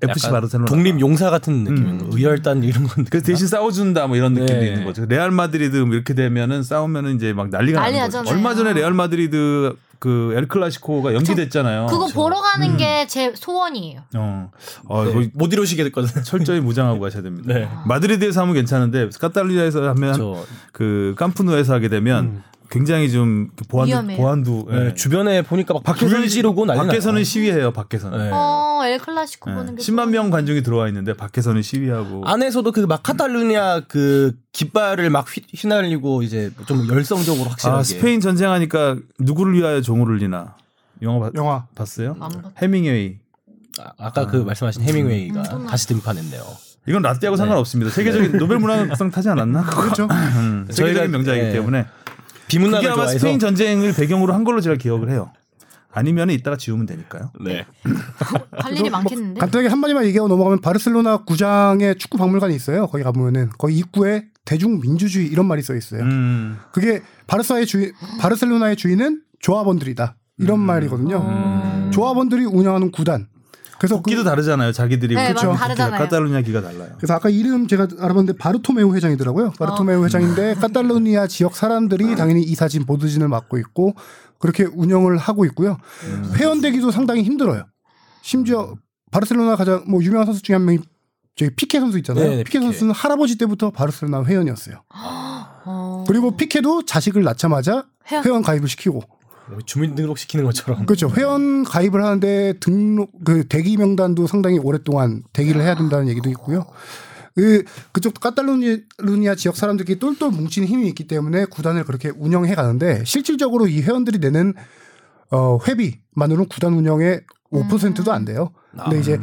FC 바르셀로나 독립 용사 같은 느낌인 음. 거. 의열단 이런 건. 그래서 대신 싸워준다 뭐 이런 느낌도 네. 있는 거죠. 레알 마드리드 뭐 이렇게 되면은 싸우면은 이제 막 난리가 난리 나는 거죠. 얼마 전에 레알 마드리드 그 엘클라시코가 연기됐잖아요. 그거 보러 가는 게 제 소원이에요. 어, 어 네, 이거 못 이루시게 됐거든요. 철저히 무장하고 가셔야 됩니다. 네. 마드리드에서 하면 괜찮은데 카탈루냐에서 하면 저그 캄프누에서 하게 되면 굉장히 좀 보안도 위험해요. 보안도 네, 예. 주변에 보니까 막 밖에서는 불 지르고 난리 밖에서는 나요. 시위해요. 밖에서는 네. 어, 엘 클라시코 예. 보는 게 10만 명. 관중이 들어와 있는데 밖에서는 시위하고 안에서도 그 막 카탈루냐 그 깃발을 막 휘, 휘날리고 이제 좀 열성적으로 확실하게 아 스페인 전쟁하니까 누구를 위하여 종을 울리나 영화 봐- 영화. 봤어요? 안 봤- 해밍웨이 아, 아까 그 말씀하신 해밍웨이가 음, 또 다시 등판했네요. 이건 라떼하고 상관없습니다. 세계적인 노벨 문학상 타지 않았나? 그렇죠. 음, 세계적인 저희가- 명작이기 네. 때문에 비문학을 그게 아마 좋아해서 스페인 전쟁을 배경으로 한 걸로 제가 기억을 해요. 아니면 이따가 지우면 되니까요. 네. 할 일이 많겠는데. 간단하게 한 마디만 얘기하고 넘어가면 바르셀로나 구장에 축구 박물관이 있어요. 거기 가보면은 거기 입구에 대중민주주의 이런 말이 써 있어요. 음. 그게 바르사의 주인, 바르셀로나의 주인은 조합원들이다. 이런 말이거든요. 음. 조합원들이 운영하는 구단. 그래서 그, 국기도 다르잖아요. 자기들이 네, 그렇죠. 다르잖아요. 카탈루냐 기가 달라요. 그래서 아까 이름 제가 알아봤는데 바르토메우 회장이더라고요. 바르토메우 회장인데 카탈루니아 지역 사람들이 당연히 이사진 보드진을 맡고 있고 그렇게 운영을 하고 있고요. 회원되기도 상당히 힘들어요. 심지어 바르셀로나 가장 뭐 유명한 선수 중에 한 명이 저기 피케 선수 있잖아요. 네, 네, 피케 피케. 선수는 할아버지 때부터 바르셀로나 회원이었어요. 어. 그리고 피케도 자식을 낳자마자 회원. 회원 가입을 시키고 뭐 주민등록 시키는 것처럼. 그렇죠. 회원 가입을 하는데 등록 그 대기 명단도 상당히 오랫동안 대기를 해야 된다는 얘기도 있고요. 그 그쪽 카탈루니아 지역 사람들끼리 똘똘 뭉치는 힘이 있기 때문에 구단을 그렇게 운영해 가는데 실질적으로 이 회원들이 내는 어 회비만으로는 구단 운영의 5%도 안 돼요. 근데 이제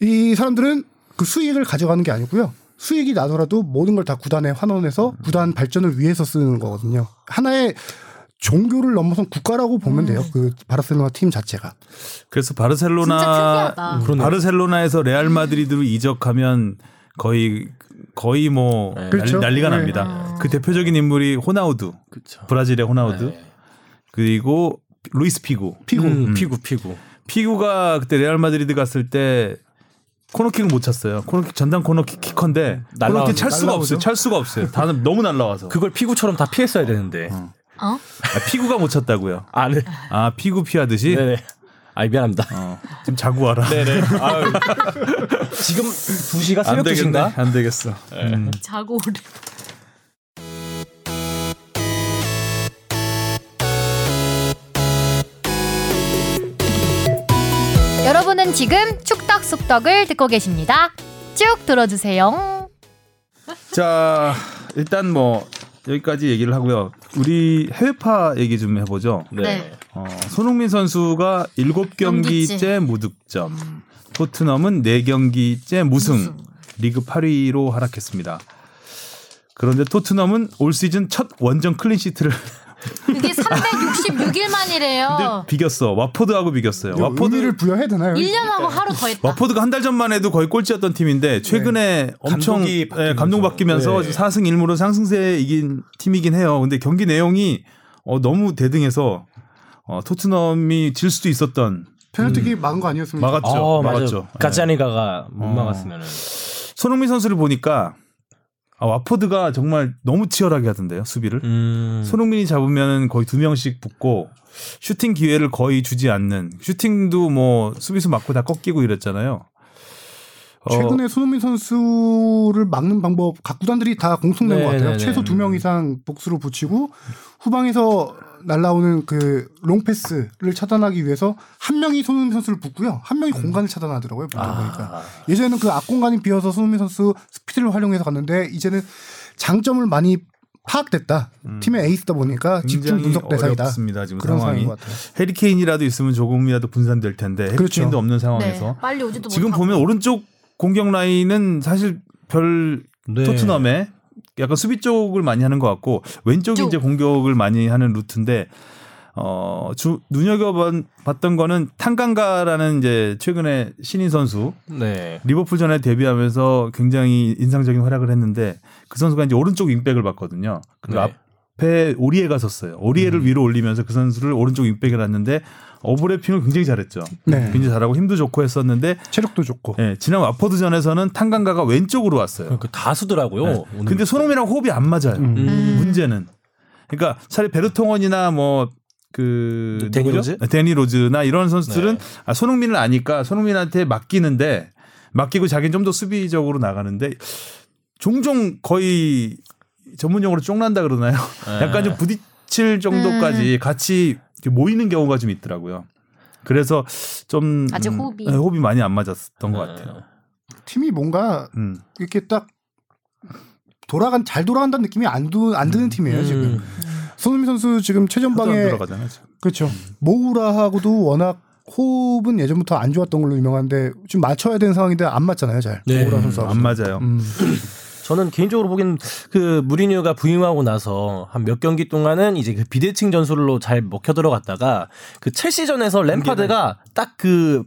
이 사람들은 그 수익을 가져가는 게 아니고요. 수익이 나더라도 모든 걸 다 구단에 환원해서 구단 발전을 위해서 쓰는 거거든요. 하나의 종교를 넘어선 국가라고 보면 돼요. 그 바르셀로나 팀 자체가. 그래서 바르셀로나. 그러네요. 바르셀로나에서 레알 마드리드로 이적하면 거의 거의 뭐 네. 그렇죠. 난리, 가 네. 납니다. 그 대표적인 인물이 호나우두, 그렇죠. 브라질의 호나우두, 네. 그리고 루이스 피구. 피고. 음, 피구 피구. 피구가 그때 레알 마드리드 갔을 때 코너킥을 못 찼어요. 코너킥 전담 코너킥 날라와서 코너킥 찰 수가 날라오죠. 없어요. 찰 수가 없어요. 다 너무 날라와서. 그걸 피구처럼 다 피했어야 되는데. 어? 아, 피구가 못 찼다고요. 아, 네. 아 피구 피하듯이. 네네. 아, 미안합니다. 어, 좀 자고 와라. 네네. 아유. 지금 2시가 안 새벽 되겠네. 2시인가? 안 되겠어. 음. 자고 오래. 여러분은 지금 축덕 속덕을 듣고 계십니다. 쭉 들어주세요. 자 일단 뭐 여기까지 얘기를 하고요. 우리 해외파 얘기 좀 해보죠. 네. 어, 손흥민 선수가 7경기째 무득점, 토트넘은 4경기째 무승, 리그 8위로 하락했습니다. 그런데 토트넘은 올 시즌 첫 원정 클린시트를 그게 366일 만이래요. 비겼어. 와포드하고 비겼어요. 와포드 의미를 부여해야 되나요? 1년하고 하루 더 했다. 와포드가 한 달 전만 해도 거의 꼴찌였던 팀인데 최근에 엄청 감독이 예, 바뀌면서. 감독 바뀌면서 네. 4승 1무로 상승세에 이긴 팀이긴 해요. 근데 경기 내용이 어, 너무 대등해서 어, 토트넘이 질 수도 있었던 페널티킥 막은 거 아니었습니까? 막았죠. 어, 막았죠. 맞아. 가짜니가가 못 어. 막았으면은. 손흥민 선수를 보니까 아, 와포드가 정말 너무 치열하게 하던데요 수비를. 음. 손흥민이 잡으면 거의 두 명씩 붙고 슈팅 기회를 거의 주지 않는 슈팅도 뭐 수비수 맞고 다 꺾이고 이랬잖아요. 어, 최근에 손흥민 선수를 막는 방법 각 구단들이 다 공통된 네, 것 같아요. 네, 네. 최소 두 명 이상 복수로 붙이고 후방에서 날라오는 그 롱패스를 차단하기 위해서 한 명이 손흥민 선수를 붙고요. 한 명이 공간을 차단하더라고요. 보다 보니까. 예전에는 그 앞공간이 비어서 손흥민 선수 스피드를 활용해서 갔는데 이제는 장점을 많이 파악됐다. 팀의 에이스다 보니까 집중 음. 분석 대상이다. 어렵습니다 지금 그런 상황이. 같아요. 해리 케인이라도 있으면 조금이라도 분산될 텐데 해리 케인도 그렇죠. 없는 네. 상황에서 빨리 오지도 지금 못하고. 보면 오른쪽 공격 라인은 사실 별 네. 토트넘에 약간 수비 쪽을 많이 하는 것 같고 왼쪽이 쭉. 이제 공격을 많이 하는 루트인데 어, 주, 눈여겨봤던 거는 탄강가라는 이제 최근에 신인 선수 네. 리버풀전에 데뷔하면서 굉장히 인상적인 활약을 했는데 그 선수가 이제 오른쪽 윙백을 봤거든요. 그 네. 앞 에 오리에가 섰어요. 오리에를 위로 올리면서 그 선수를 오른쪽 윙백에 놨는데 오버래핑을 굉장히 잘했죠. 네. 굉장히 잘하고 힘도 좋고 했었는데 체력도 좋고. 예, 지난 와포드전에서는 탄강가가 왼쪽으로 왔어요. 그 다쳤더라고요. 네. 근데 손흥민이랑 호흡이 안 맞아요. 음. 음. 문제는. 그러니까 차라리 베르통원이나 뭐그 데니? 로즈? 데니 로즈나 이런 선수들은 네. 아, 손흥민을 아니까 손흥민한테 맡기는데 맡기고 자기는 좀 더 수비적으로 나가는데 종종 거의 전문 용어로 쫑난다 그러나요? 네. 약간 좀 부딪힐 정도까지 같이 이렇게 모이는 경우가 좀 있더라고요. 그래서 좀 아직 음, 호흡이. 네, 호흡이 많이 안 맞았던 것 같아요. 팀이 뭔가 음. 이렇게 딱 돌아간 잘 돌아간다는 느낌이 안, 두, 안 드는 팀이에요 지금. 음. 손흥민 선수 지금 최전방에 들어가잖아요. 지금. 그렇죠. 모우라하고도 워낙 호흡은 예전부터 안 좋았던 걸로 유명한데 좀 맞춰야 되는 상황인데 안 맞잖아요, 잘. 네. 모우라 선수하고. 안 맞아요. 음. 저는 개인적으로 보기엔 그 무리뉴가 부임하고 나서 한 몇 경기 동안은 이제 그 비대칭 전술로 잘 먹혀 들어갔다가 그 첼시전에서 램파드가 딱그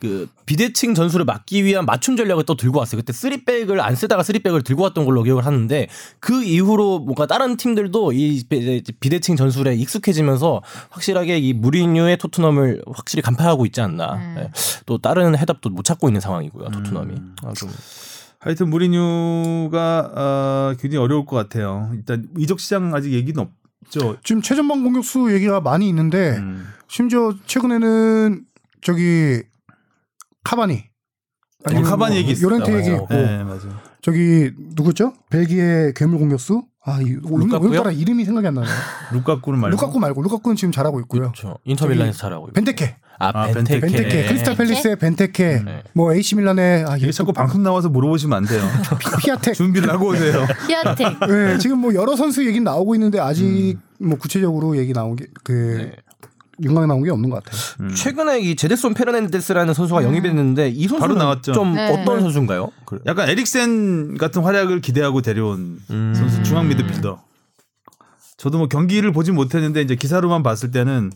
그 비대칭 전술을 막기 위한 맞춤 전략을 또 들고 왔어요. 그때 쓰리백을 안 쓰다가 쓰리백을 들고 왔던 걸로 기억을 하는데 그 이후로 뭔가 다른 팀들도 이 비- 비대칭 전술에 익숙해지면서 확실하게 이 무리뉴의 토트넘을 확실히 간파하고 있지 않나. 음. 예. 또 다른 해답도 못 찾고 있는 상황이고요. 토트넘이. 아, 좀 하여튼 무리뉴가 어, 굉장히 어려울 것 같아요. 일단 이적 시장 아직 얘기는 없죠. 지금 최전방 공격수 얘기가 많이 있는데 음. 심지어 최근에는 저기 카바니 아니면 어, 카바니 뭐 얘기. 요렌테 얘기. 있고 네, 맞아요. 저기 누구죠? 벨기에 괴물 공격수 아이 루카쿠요? 오늘따라 이름이 생각이 안 나네요. 루카쿠는 말고 루카쿠 말고 루카쿠는 지금 잘하고 있고요. 그렇죠. 인터밀란에서 잘하고 있고. 벤테케, 아, 아, 벤테케. 벤테케. 벤테케, 크리스탈 팰리스의 벤테케, 네. 뭐 AC 밀란의 아, 이게 자꾸 방송 나와서 물어보시면 안 돼요. 피아텍. 준비를 하고 오세요. 피아텍. 네, 지금 뭐 여러 선수 얘기 나오고 있는데 아직 음. 뭐 구체적으로 얘기 나온 게그 네. 윤곽 나온 게 없는 것 같아요. 음. 최근에 이 제데손 페르난데스라는 선수가 영입이 됐는데 이 선수는 바로 나왔죠. 좀 네. 어떤 선수인가요? 그- 약간 에릭센 같은 활약을 기대하고 데려온 음. 선수 중앙 미드필더. 저도 뭐 경기를 보진 못했는데 이제 기사로만 봤을 때는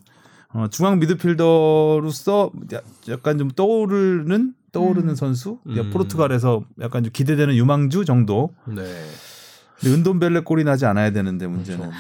어, 중앙 미드필더로서 야- 약간 좀 떠오르는 떠오르는 선수. 음. 포르투갈에서 약간 좀 기대되는 유망주 정도. 네. 근데 은돈벨레 꼴이 나지 않아야 되는데 문제는.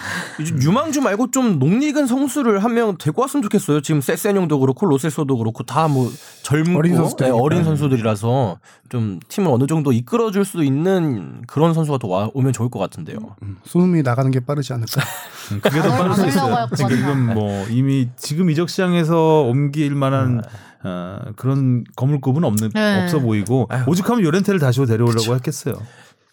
요즘 유망주 말고 좀 농익은 선수를 한 명 데리고 왔으면 좋겠어요. 지금 세세뇽도 그렇고 로셀소도 그렇고 다 뭐 젊고 어린 네. 어린 선수들이라서 좀 팀을 어느 정도 이끌어줄 수 있는 그런 선수가 더 와, 오면 좋을 것 같은데요. 손흥민이 나가는 게 빠르지 않을까. 음, 그게 더 아, 빠를 수 있어요. 지금 뭐 이미 지금 이적 시장에서 옮길 만한 어, 그런 거물급은 없는 네. 없어 보이고 아유. 오죽하면 요렌테를 다시 데려오려고 했겠어요.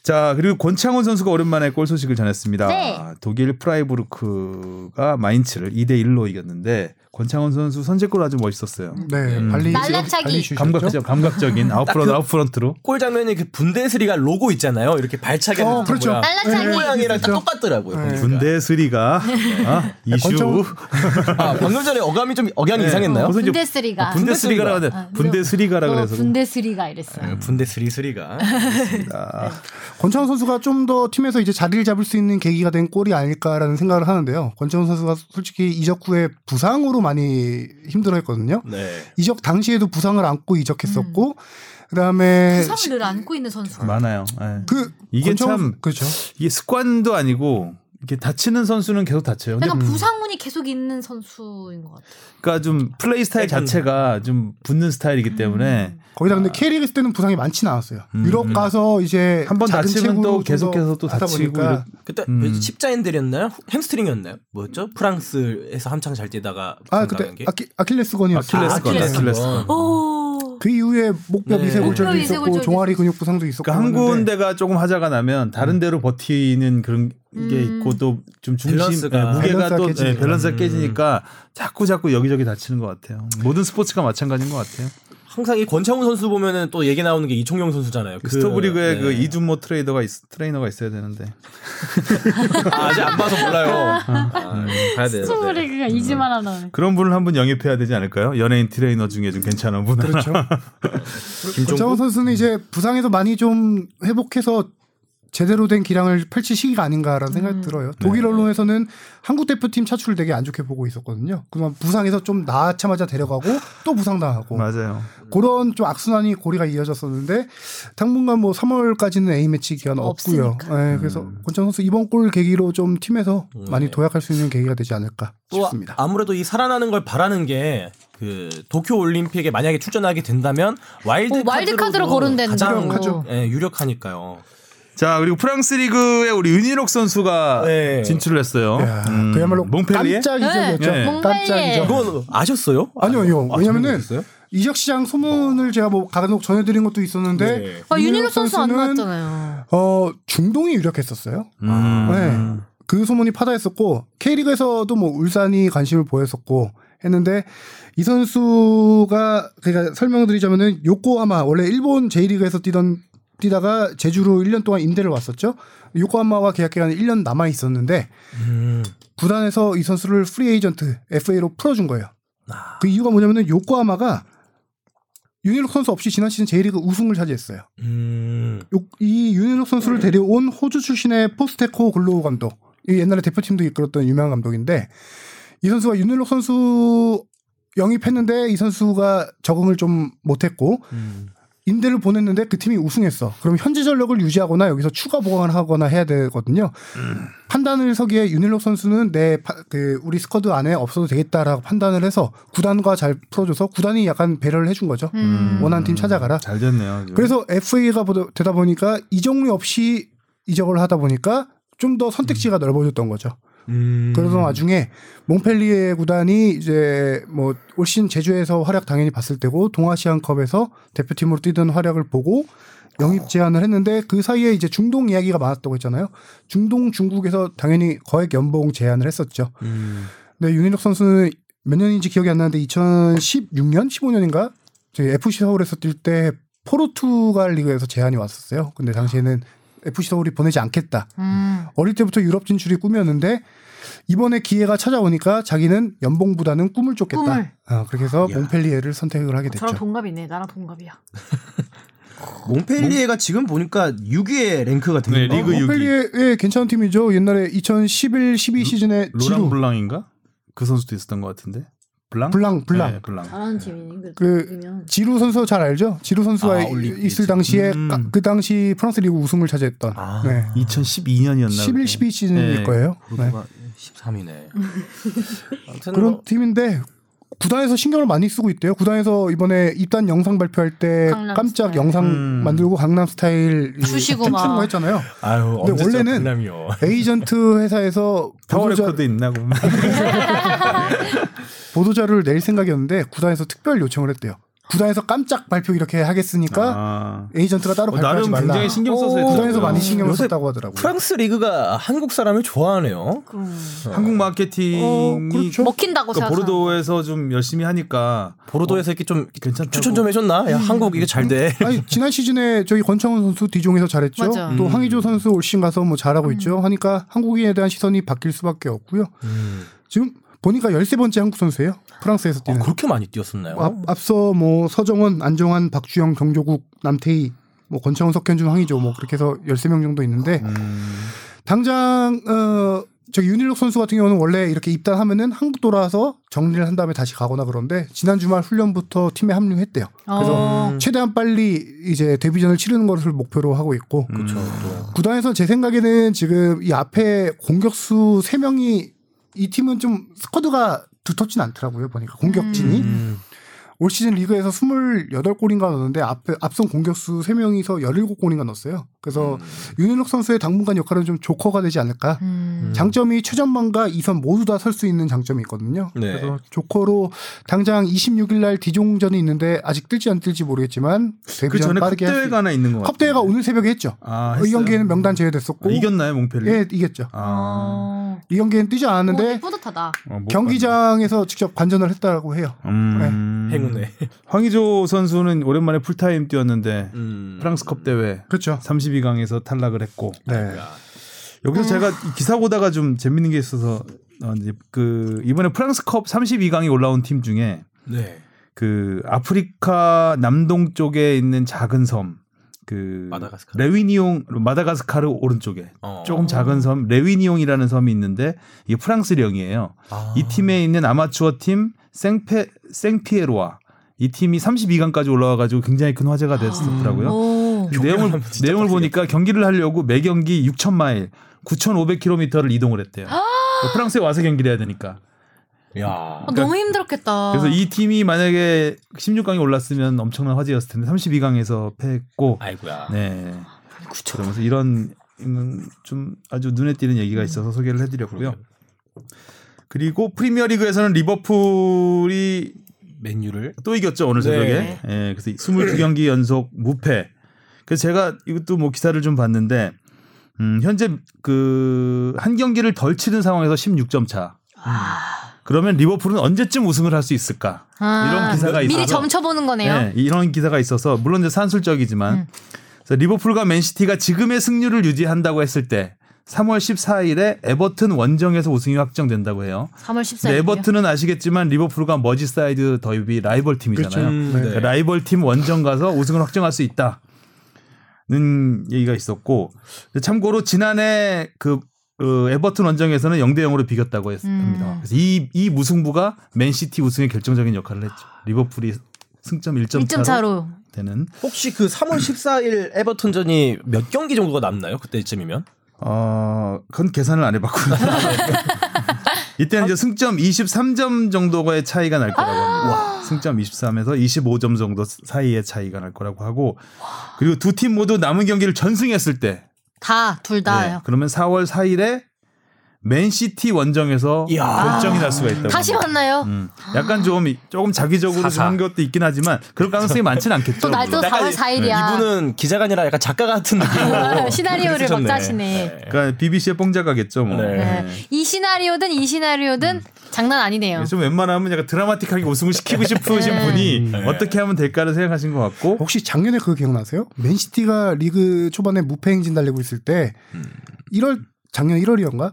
자 그리고 권창훈 선수가 오랜만에 골 소식을 전했습니다. 네. 독일 프라이부르크가 마인츠를 2대 1로 이겼는데 권창훈 선수 선제골 아주 멋있었어요. 네, 음. 발리 날라차기. 감각적 감각적인 아웃프런트 그- 아웃프런트로 골 장면이 그 분데스리가 로고 있잖아요. 이렇게 발차기 하는 어, 그렇죠. 날라차기. 그 모양이랑 딱 그렇죠. 똑같더라고요. 네. 분데스리가 아, 이슈 권창훈- 아, 방금 전에 어감이 좀 억양이 이상했나요? 무슨 이제 분데스리가. 분데스리가라 그래. 아, 분데스리가라 어, 그래서 분데스리가 이랬어요. 네, 분데스리스리가 아, 권창훈 선수가 좀 더 팀에서 이제 자리를 잡을 수 있는 계기가 된 골이 아닐까라는 생각을 하는데요. 권창훈 선수가 솔직히 이적 후에 부상으로 많이 힘들어했거든요. 네. 이적 당시에도 부상을 안고 이적했었고 그다음에 음. 부상을 늘 안고 있는 선수가. 많아요. 예. 그 이게 권창훈- 참 그렇죠. 이게 습관도 아니고 이렇게 다치는 선수는 계속 다쳐요. 약간 부상운이 계속 있는 선수인 것 같아요. 그러니까 좀 플레이 스타일 자체가 좀 붙는 스타일이기 음. 때문에 거기다 근데 K리그 있을 때는 부상이 많지는 않았어요. 음. 유럽 가서 이제 한 번 다치면 또좀 계속해서 또 다치고 보니까 이렇- 그때 음. 십자인대였나요? 햄스트링이었나요? 뭐였죠? 프랑스에서 한창 잘 뛰다가 아 그때? 아키, 아킬레스건이었어요. 아킬레스건, 아킬레스건. 아킬레스건. 오. 그 이후에 목뼈 네. 미세골절도 있었고 미세골절도 종아리 근육 부상도 있었고 그러니까 한 군데가 조금 하자가 나면 다른 데로 버티는 그런 게 음. 있고 또 좀 중심 예, 무게가 밸런스가 또 깨지니까. 예, 밸런스가 음. 깨지니까 자꾸 자꾸 여기저기 다치는 것 같아요. 모든 스포츠가 마찬가지인 것 같아요. 항상 이 권창훈 선수 보면은 또 얘기 나오는 게 이청용 선수잖아요. 그 스토브리그에 네. 그 이준모 트레이더가 있, 트레이너가 있어야 되는데 아, 아직 안 봐서 몰라요. 아, 봐야 돼요. 네. 스토브리그가 이지만 하나. 그런 분을 한 분 영입해야 되지 않을까요? 연예인 트레이너 중에 좀 괜찮은 분. 그렇죠. 권창훈 선수는 이제 부상에서 많이 좀 회복해서 제대로 된 기량을 펼칠 시기가 아닌가라는 생각이 들어요. 독일 언론에서는 한국 대표팀 차출을 되게 안 좋게 보고 있었거든요. 그동안 부상에서 좀 나자마자 데려가고 또 부상당하고 맞아요. 그런 좀 악순환이 고리가 이어졌었는데 당분간 뭐 3월까지는 A매치 기간 없고요. 없으니까. 네, 그래서 권창훈 선수 이번 골 계기로 좀 팀에서 네. 많이 도약할 수 있는 계기가 되지 않을까 또 싶습니다. 아무래도 이 살아나는 걸 바라는 게그 도쿄 올림픽에 만약에 출전하게 된다면 와일드 오, 와일드 카드로 거론된다. 가장 유력하죠. 예, 유력하니까요. 자 그리고 프랑스 리그에 우리 윤일록 선수가 네. 진출을 했어요. 야, 음, 그야말로 몽펠리에. 깜짝 이적이었죠. 네. 깜짝 이적. 그건 아셨어요? 아니요, 아니요. 아, 왜냐면은? 이적 시장 소문을 제가 뭐 간혹 전해드린 것도 있었는데 네. 아, 윤일록 윤일록 선수 안 나왔잖아요. 어 중동이 유력했었어요. 음. 네. 그 소문이 파다했었고 K리그에서도 뭐 울산이 관심을 보였었고 했는데 이 선수가 그러니까 설명을 드리자면은 요코하마 원래 일본 J리그에서 뛰던 뛰다가 제주로 1년 동안 임대를 왔었죠. 요코하마와 계약 기간이 1년 남아 있었는데 음. 구단에서 이 선수를 프리 에이전트 FA로 풀어준 거예요. 아. 그 이유가 뭐냐면은 요코하마가 윤일록 선수 없이 지난 시즌 J리그 우승을 차지했어요. 음. 요- 이 윤일록 선수를 데려온 호주 출신의 포스테코글루 감독. 이 옛날에 대표팀도 이끌었던 유명한 감독인데 이 선수가 윤희록 선수 영입했는데 이 선수가 적응을 좀 못했고 음. 임대를 보냈는데 그 팀이 우승했어. 그럼 현지 전력을 유지하거나 여기서 추가 보강을 하거나 해야 되거든요. 판단을 서기에 윤일록 선수는 내 그 우리 스쿼드 안에 없어도 되겠다라고 판단을 해서 구단과 잘 풀어줘서 구단이 약간 배려를 해준 거죠. 음. 원하는 팀 찾아가라. 잘 됐네요. 지금. 그래서 FA가 되다 보니까 이적료 없이 이적을 하다 보니까 좀 더 선택지가 넓어졌던 거죠. 음. 그러던 와중에 몽펠리에 구단이 이제 뭐 올 시즌 제주에서 활약 당연히 봤을 때고 동아시안컵에서 대표팀으로 뛰던 활약을 보고 영입 제안을 했는데 그 사이에 이제 중동 이야기가 많았다고 했잖아요. 중동 중국에서 당연히 거액 연봉 제안을 했었죠. 음. 근데 윤희록 선수는 몇 년인지 기억이 안 나는데 2016년, 15년인가 저희 FC 서울에서 뛸 때 포르투갈 리그에서 제안이 왔었어요. 근데 당시에는 FC 서울이 보내지 않겠다. 음. 어릴 때부터 유럽 진출이 꿈이었는데 이번에 기회가 찾아오니까 자기는 연봉보다는 꿈을 쫓겠다. 꿈을. 어, 그렇게 해서 야. 몽펠리에를 선택을 하게 됐죠. 저랑 동갑이네. 나랑 동갑이야. 몽펠리에가 지금 보니까 6위의 랭크가 네, 되는 리그 거. 육- 몽펠리에 괜찮은 팀이죠. 옛날에 2011, 12 시즌에 로랑 블랑인가? 그 선수도 있었던 것 같은데. 블랑? 블랑, 블랑. 네, 블랑. 잘하는 팀이네. 그 지루 선수 잘 알죠? 지루 선수가 아, 있을 당시에 음. 까- 그 당시 프랑스 리그 우승을 차지했던 아. 네. 2012년이었나? 11, 12 시즌일 네. 거예요. 네. 포르투가 13위네. 아무튼 그런 뭐 팀인데 구단에서 신경을 많이 쓰고 있대요. 구단에서 이번에 입단 영상 발표할 때 깜짝 스타일. 영상 음. 만들고 강남 스타일 추시고 막. 거 했잖아요. 아유, 근데 원래는 강남이요. 에이전트 회사에서 타워 보도자, 레코드 있나 보면. 보도자료를 낼 생각이었는데 구단에서 특별 요청을 했대요. 구단에서 깜짝 발표 이렇게 하겠으니까 아. 에이전트가 따로 어, 발표하지 나름 말라. 굉장히 신경 써서 오. 했더라고요. 구단에서 많이 신경을 요새 썼다고 하더라고요. 프랑스 리그가 한국 사람을 좋아하네요. 한국 마케팅이 어, 그렇죠. 먹힌다고 그러니까 보르도에서 좀 열심히 하니까 보르도에서 이렇게 좀 괜찮다고. 추천 좀 해줬나? 야, 한국 이게 잘 돼. 아니 지난 시즌에 저희 권창훈 선수 디종에서 잘했죠. 맞아. 또 음. 황의조 선수 올 시즌 가서 뭐 잘하고 있죠. 하니까 한국인에 대한 시선이 바뀔 수밖에 없고요. 음. 지금 보니까 13번째 한국 선수예요. 프랑스에서 아, 뛰는. 그렇게 많이 뛰었었나요? 앞, 앞서 뭐 서정원, 안정환, 박주영, 정조국, 남태희, 뭐 권창훈, 석현준, 황의조 뭐 그렇게 해서 13명 정도 있는데 음. 당장 어 저기 윤일록 선수 같은 경우는 원래 이렇게 입단하면은 한국 돌아와서 정리를 한 다음에 다시 가거나 그런데 지난 주말 훈련부터 팀에 합류했대요. 그래서 어. 최대한 빨리 이제 데뷔전을 치르는 것을 목표로 하고 있고 그렇죠. 구단에서 제 생각에는 지금 이 앞에 공격수 3명이 이 팀은 좀 스쿼드가 두텁진 않더라고요. 보니까 공격진이 음. 올 시즌 리그에서 28골인가 넣었는데 앞에 앞선 공격수 3명이서 17골인가 넣었어요. 그래서 윤현석 선수의 당분간 역할은 좀 조커가 되지 않을까. 음. 장점이 최전방과 이선 모두 다 설 수 있는 장점이 있거든요. 네. 그래서 조커로 당장 26일 날 디종전이 있는데 아직 뜰지 안 뜰지 모르겠지만 그 데뷔전 전에 빠르게 컵대회가 하나 있는 것 같아요. 컵대회가 오늘 새벽에 했죠. 아, 이? 경기에는 명단 제외됐었고 아, 이겼나요, 몽펠리? 예, 이겼죠. 아. 어. 이 경기에는 뛰지 오, 않았는데 뿌듯하다. 어, 못 경기장에서 직접 관전을 했다고 해요. 음. 행운에. 황의조 선수는 오랜만에 풀타임 뛰었는데 음. 프랑스컵 대회 그렇죠. 32강에서 탈락을 했고 네. 여기서 제가 이 기사 보다가 좀 재밌는 게 있어서 어, 이제 그 이번에 프랑스컵 32강에 올라온 팀 중에 네. 그 아프리카 남동 쪽에 있는 작은 섬, 그 마다가스카르. 레위니옹 마다가스카르 오른쪽에 어. 조금 작은 섬 레위니옹이라는 섬이 있는데 이게 프랑스령이에요. 아. 이 팀에 있는 아마추어 팀 생페 생피에로아 이 팀이 32강까지 올라와 가지고 굉장히 큰 화제가 됐었더라고요. 오. 그 내용을 내용을. 보니까 경기를 하려고 매 경기 6천 마일, 9,500km를 이동을 했대요. 프랑스에 와서 경기를 해야 되니까. 야. 아, 너무 힘들었겠다. 그래서 이 팀이 만약에 16강에 올랐으면 엄청난 화제였을 텐데 32강에서 패했고. 아이고야. 네. 그러면서 이런 음, 좀 아주 눈에 띄는 얘기가 있어서 소개를 해드렸고요. 그리고 프리미어리그에서는 리버풀이 맨유를 또 이겼죠 오늘 새벽에. 네. 예, 그래서 22경기 연속 무패. 그래서 제가 이것도 뭐 기사를 좀 봤는데 음, 현재 그 한 경기를 덜 치는 상황에서 16점 차. 그러면 리버풀은 언제쯤 우승을 할 수 있을까? 아, 이런 기사가 있어서 미리 점쳐보는 거네요. 네, 이런 기사가 있어서 물론 이제 산술적이지만 음. 그래서 리버풀과 맨시티가 지금의 승률을 유지한다고 했을 때 3월 14일에 에버튼 원정에서 우승이 확정된다고 해요. 3월 14일. 근데 에버튼은 아시겠지만 리버풀과 머지사이드 더비 라이벌 팀이잖아요. 그렇죠. 음, 네. 그러니까 라이벌 팀 원정 가서 우승을 확정할 수 있다는 얘기가 있었고 참고로 지난해 그 어, 에버튼 원정에서는 0대 0으로 비겼다고 했습니다. 음. 그래서 이, 이 무승부가 맨시티 우승에 결정적인 역할을 했죠. 리버풀이 승점 1점, 1점 차로. 되는 혹시 그 3월 14일 에버튼전이 몇 경기 정도가 남나요? 그때쯤이면? 어, 그건 계산을 안 해봤고요. 이때는 이제 승점 23점 정도의 차이가 날 거라고 합니다. 승점 23에서 25점 정도 사이의 차이가 날 거라고 하고 그리고 두 팀 모두 남은 경기를 전승했을 때 다, 둘 네, 다요. 그러면 4월 4일에 맨시티 원정에서. 결정이 날 수가 있다고. 다시. 만나요. 음, 약간 좀 조금 자기적으로 사사. 한 것도 있긴 하지만 그럴 가능성이 많지는 않겠죠. 또날또 물론. 4월 4일이야. 이분은 기자가 아니라 약간 작가 같은 느낌으로 시나리오를 막. 짜시네. 그러니까 BBC의 뽕작가겠죠. 뭐. 네. 네. 이 시나리오든 이 시나리오든 장난 아니네요. 좀 웬만하면 약간 드라마틱하게 우승을 시키고 싶으신 네. 분이 네. 어떻게 하면 될까를 생각하신 것 같고 혹시 작년에 그거 기억나세요? 맨시티가 리그 초반에 무패 행진 달리고 있을 때 1월 작년 1월이었가?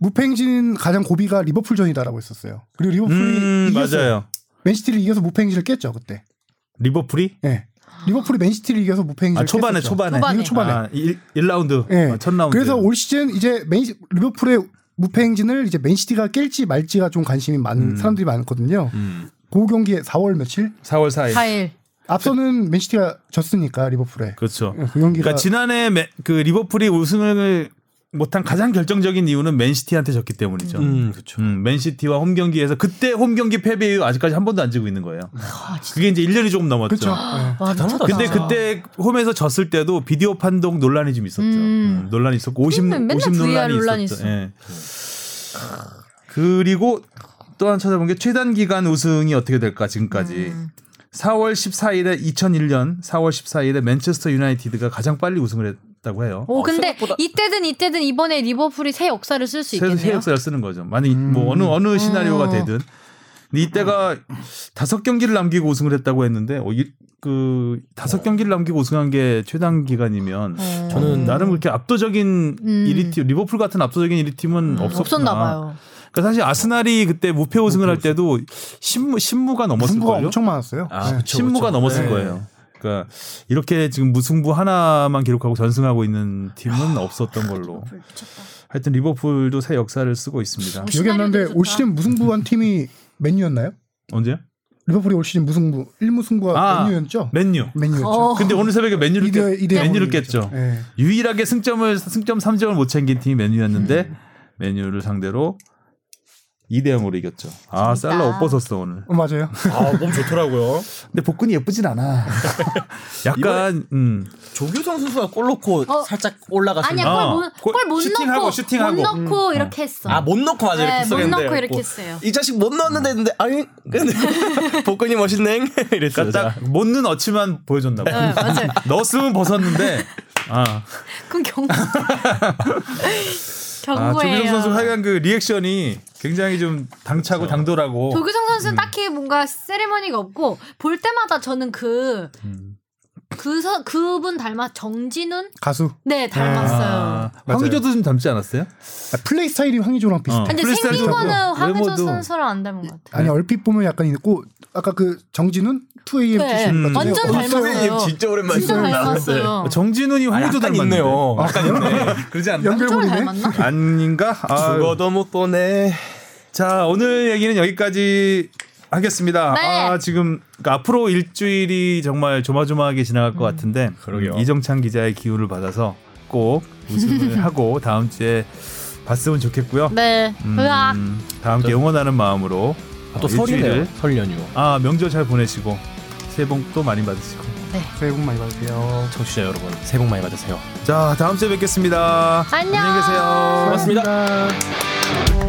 무패 행진 가장 고비가 리버풀전이다라고 했었어요. 그리고 리버풀이 음, 이겼어요. 맞아요. 맨시티를 이겨서 무패 행진을 깼죠 그때. 리버풀이 예. 리버풀이 맨시티를 이겨서 무패 행진을 아, 초반에 깼었죠. 초반에 초반에. 초반에. 아, 1, 일라운드 예. 어, 첫 라운드. 그래서 올 시즌 이제 맨 리버풀의 무패 행진을 이제 맨시티가 깰지 말지가 좀 관심이 많은 음. 사람들이 많거든요. 음. 그 경기에 4월 며칠 4월 4일. 4일. 앞서는 맨시티가 졌으니까 리버풀에 그렇죠. 그 경기가 그러니까 지난해 메- 그 리버풀이 우승을 못한 가장 결정적인 이유는 맨시티한테 졌기 때문이죠. 음, 그렇죠. 음, 맨시티와 홈 경기에서 그때 홈 경기 패배 이후 아직까지 한 번도 안 지고 있는 거예요. 그게 이제 1년이 조금 넘었죠. 그렇죠. 예. 와, 근데. 그때 홈에서 졌을 때도 비디오 판독 논란이 좀 있었죠. 음. 음, 논란이 있었고 50, 맨날 50 VR 논란이 논란이 있었죠. 있어. 예. 그리고 또 하나 찾아본 게 최단 기간 우승이 어떻게 될까 지금까지. 음. 4월 14일에 2001년 4월 14일에 맨체스터 유나이티드가 가장 빨리 우승을 했 다고 해요. 오, 근데 생각보다- 이때든 이때든 이번에 리버풀이 새 역사를 쓸수 새, 새 있겠네요. 역사를 쓰는 거죠. 만약 뭐 어느 어느 시나리오가 어. 되든. 근데 이때가 다섯 경기를 남기고 우승을 했다고 했는데 어, 이, 그 다섯 경기를 남기고 우승한 게 최단 기간이면 어. 저는 나름 그렇게 압도적인 음. 1위 팀 리버풀 같은 압도적인 1위 팀은 없었구나. 없었나 봐요. 그러니까 사실 아스날이 그때 무패 우승을 할 때도 신무 신무가 넘었을 걸요. 엄청 많았어요. 아, 예. 그쵸, 신무가 그쵸. 넘었을 네. 거예요. 그러니까 이렇게 지금 무승부 하나만 기록하고 전승하고 있는 팀은 없었던 걸로. 하여튼 리버풀도 새 역사를 쓰고 있습니다. 기억이 안 나는데 올. 시즌 무승부한 팀이 맨유였나요? 언제요? 리버풀이 올 시즌 무승부 1무승부가 아, 맨유였죠? 맨유. 맨유였죠. 어. 근데 오늘 새벽에 맨유를 이대- 깼, 이대 맨유를 깼죠. 예. 유일하게 승점을 승점 3점을 못 챙긴 팀이 맨유였는데 음. 맨유를 상대로 2대 0으로 이겼죠. 아. 살라 옷 벗었어 오늘. 어, 맞아요. 아, 몸 좋더라고요. 근데 복근이 예쁘진 않아. 약간 음. 조규성 선수가 골 넣고 어. 살짝 올라갔을 아니야 골못 슈팅하고, 넣고 슈팅하고. 못 넣고 이렇게 했어. 아, 못 넣고 맞아 네, 이렇게 못 썼는데. 넣고 이렇게 했어요. 이 자식 못 넣었는데 했는데 아니 근데 복근이 멋있네 이랬어요. 그러니까 딱 못는 어치만 보여줬나 봐. 네, 맞아요. 넣었으면 벗었는데 아, 그럼 경아 경고예요. 조규성 선수 하여간 그 리액션이 굉장히 좀 당차고 당돌하고 조규성 음. 선수는 딱히 뭔가 세리머니가 없고 볼 때마다 저는 그 음. 그 서, 그분 닮아 정진훈? 가수. 네 닮았어요. 아, 황의조도 좀 닮지 않았어요? 아, 플레이 스타일이 황희조랑 비슷해. 어. 근데 플레이스타일도 생긴 거는 황혜조 외모도. 선수랑 안 닮은 것 같아. 아니 얼핏 보면 약간 있고 아까 그 정진훈 2AM 네, 출신 음. 같은데 완전 때 닮았어요. 진짜 오랜만에 진짜. 닮았어요. 정진훈이 황의조 약간 닮았는데. 있네요. 약간 있네. 그러지 않나? 연결 엄청 고리네. 닮았나? 아닌가? 아, 죽어도 못 보내. 자 오늘 얘기는 여기까지 하겠습니다. 네. 아 지금 그러니까 앞으로 일주일이 정말 조마조마하게 지나갈 것 같은데 그러게요. 음, 이정찬 기자의 기운을 받아서 꼭 우승을 하고 다음 주에 봤으면 좋겠고요. 네. 음, 으악. 다 함께 응원하는 마음으로 또 어, 설이네요. 설 연휴. 아 명절 잘 보내시고 새해 복 또 많이 받으시고 네. 새해 복 많이 받으세요. 청취자 여러분 새해 복 많이 받으세요. 자 다음 주에 뵙겠습니다. 안녕. 안녕히 계세요. 고맙습니다. 고맙습니다.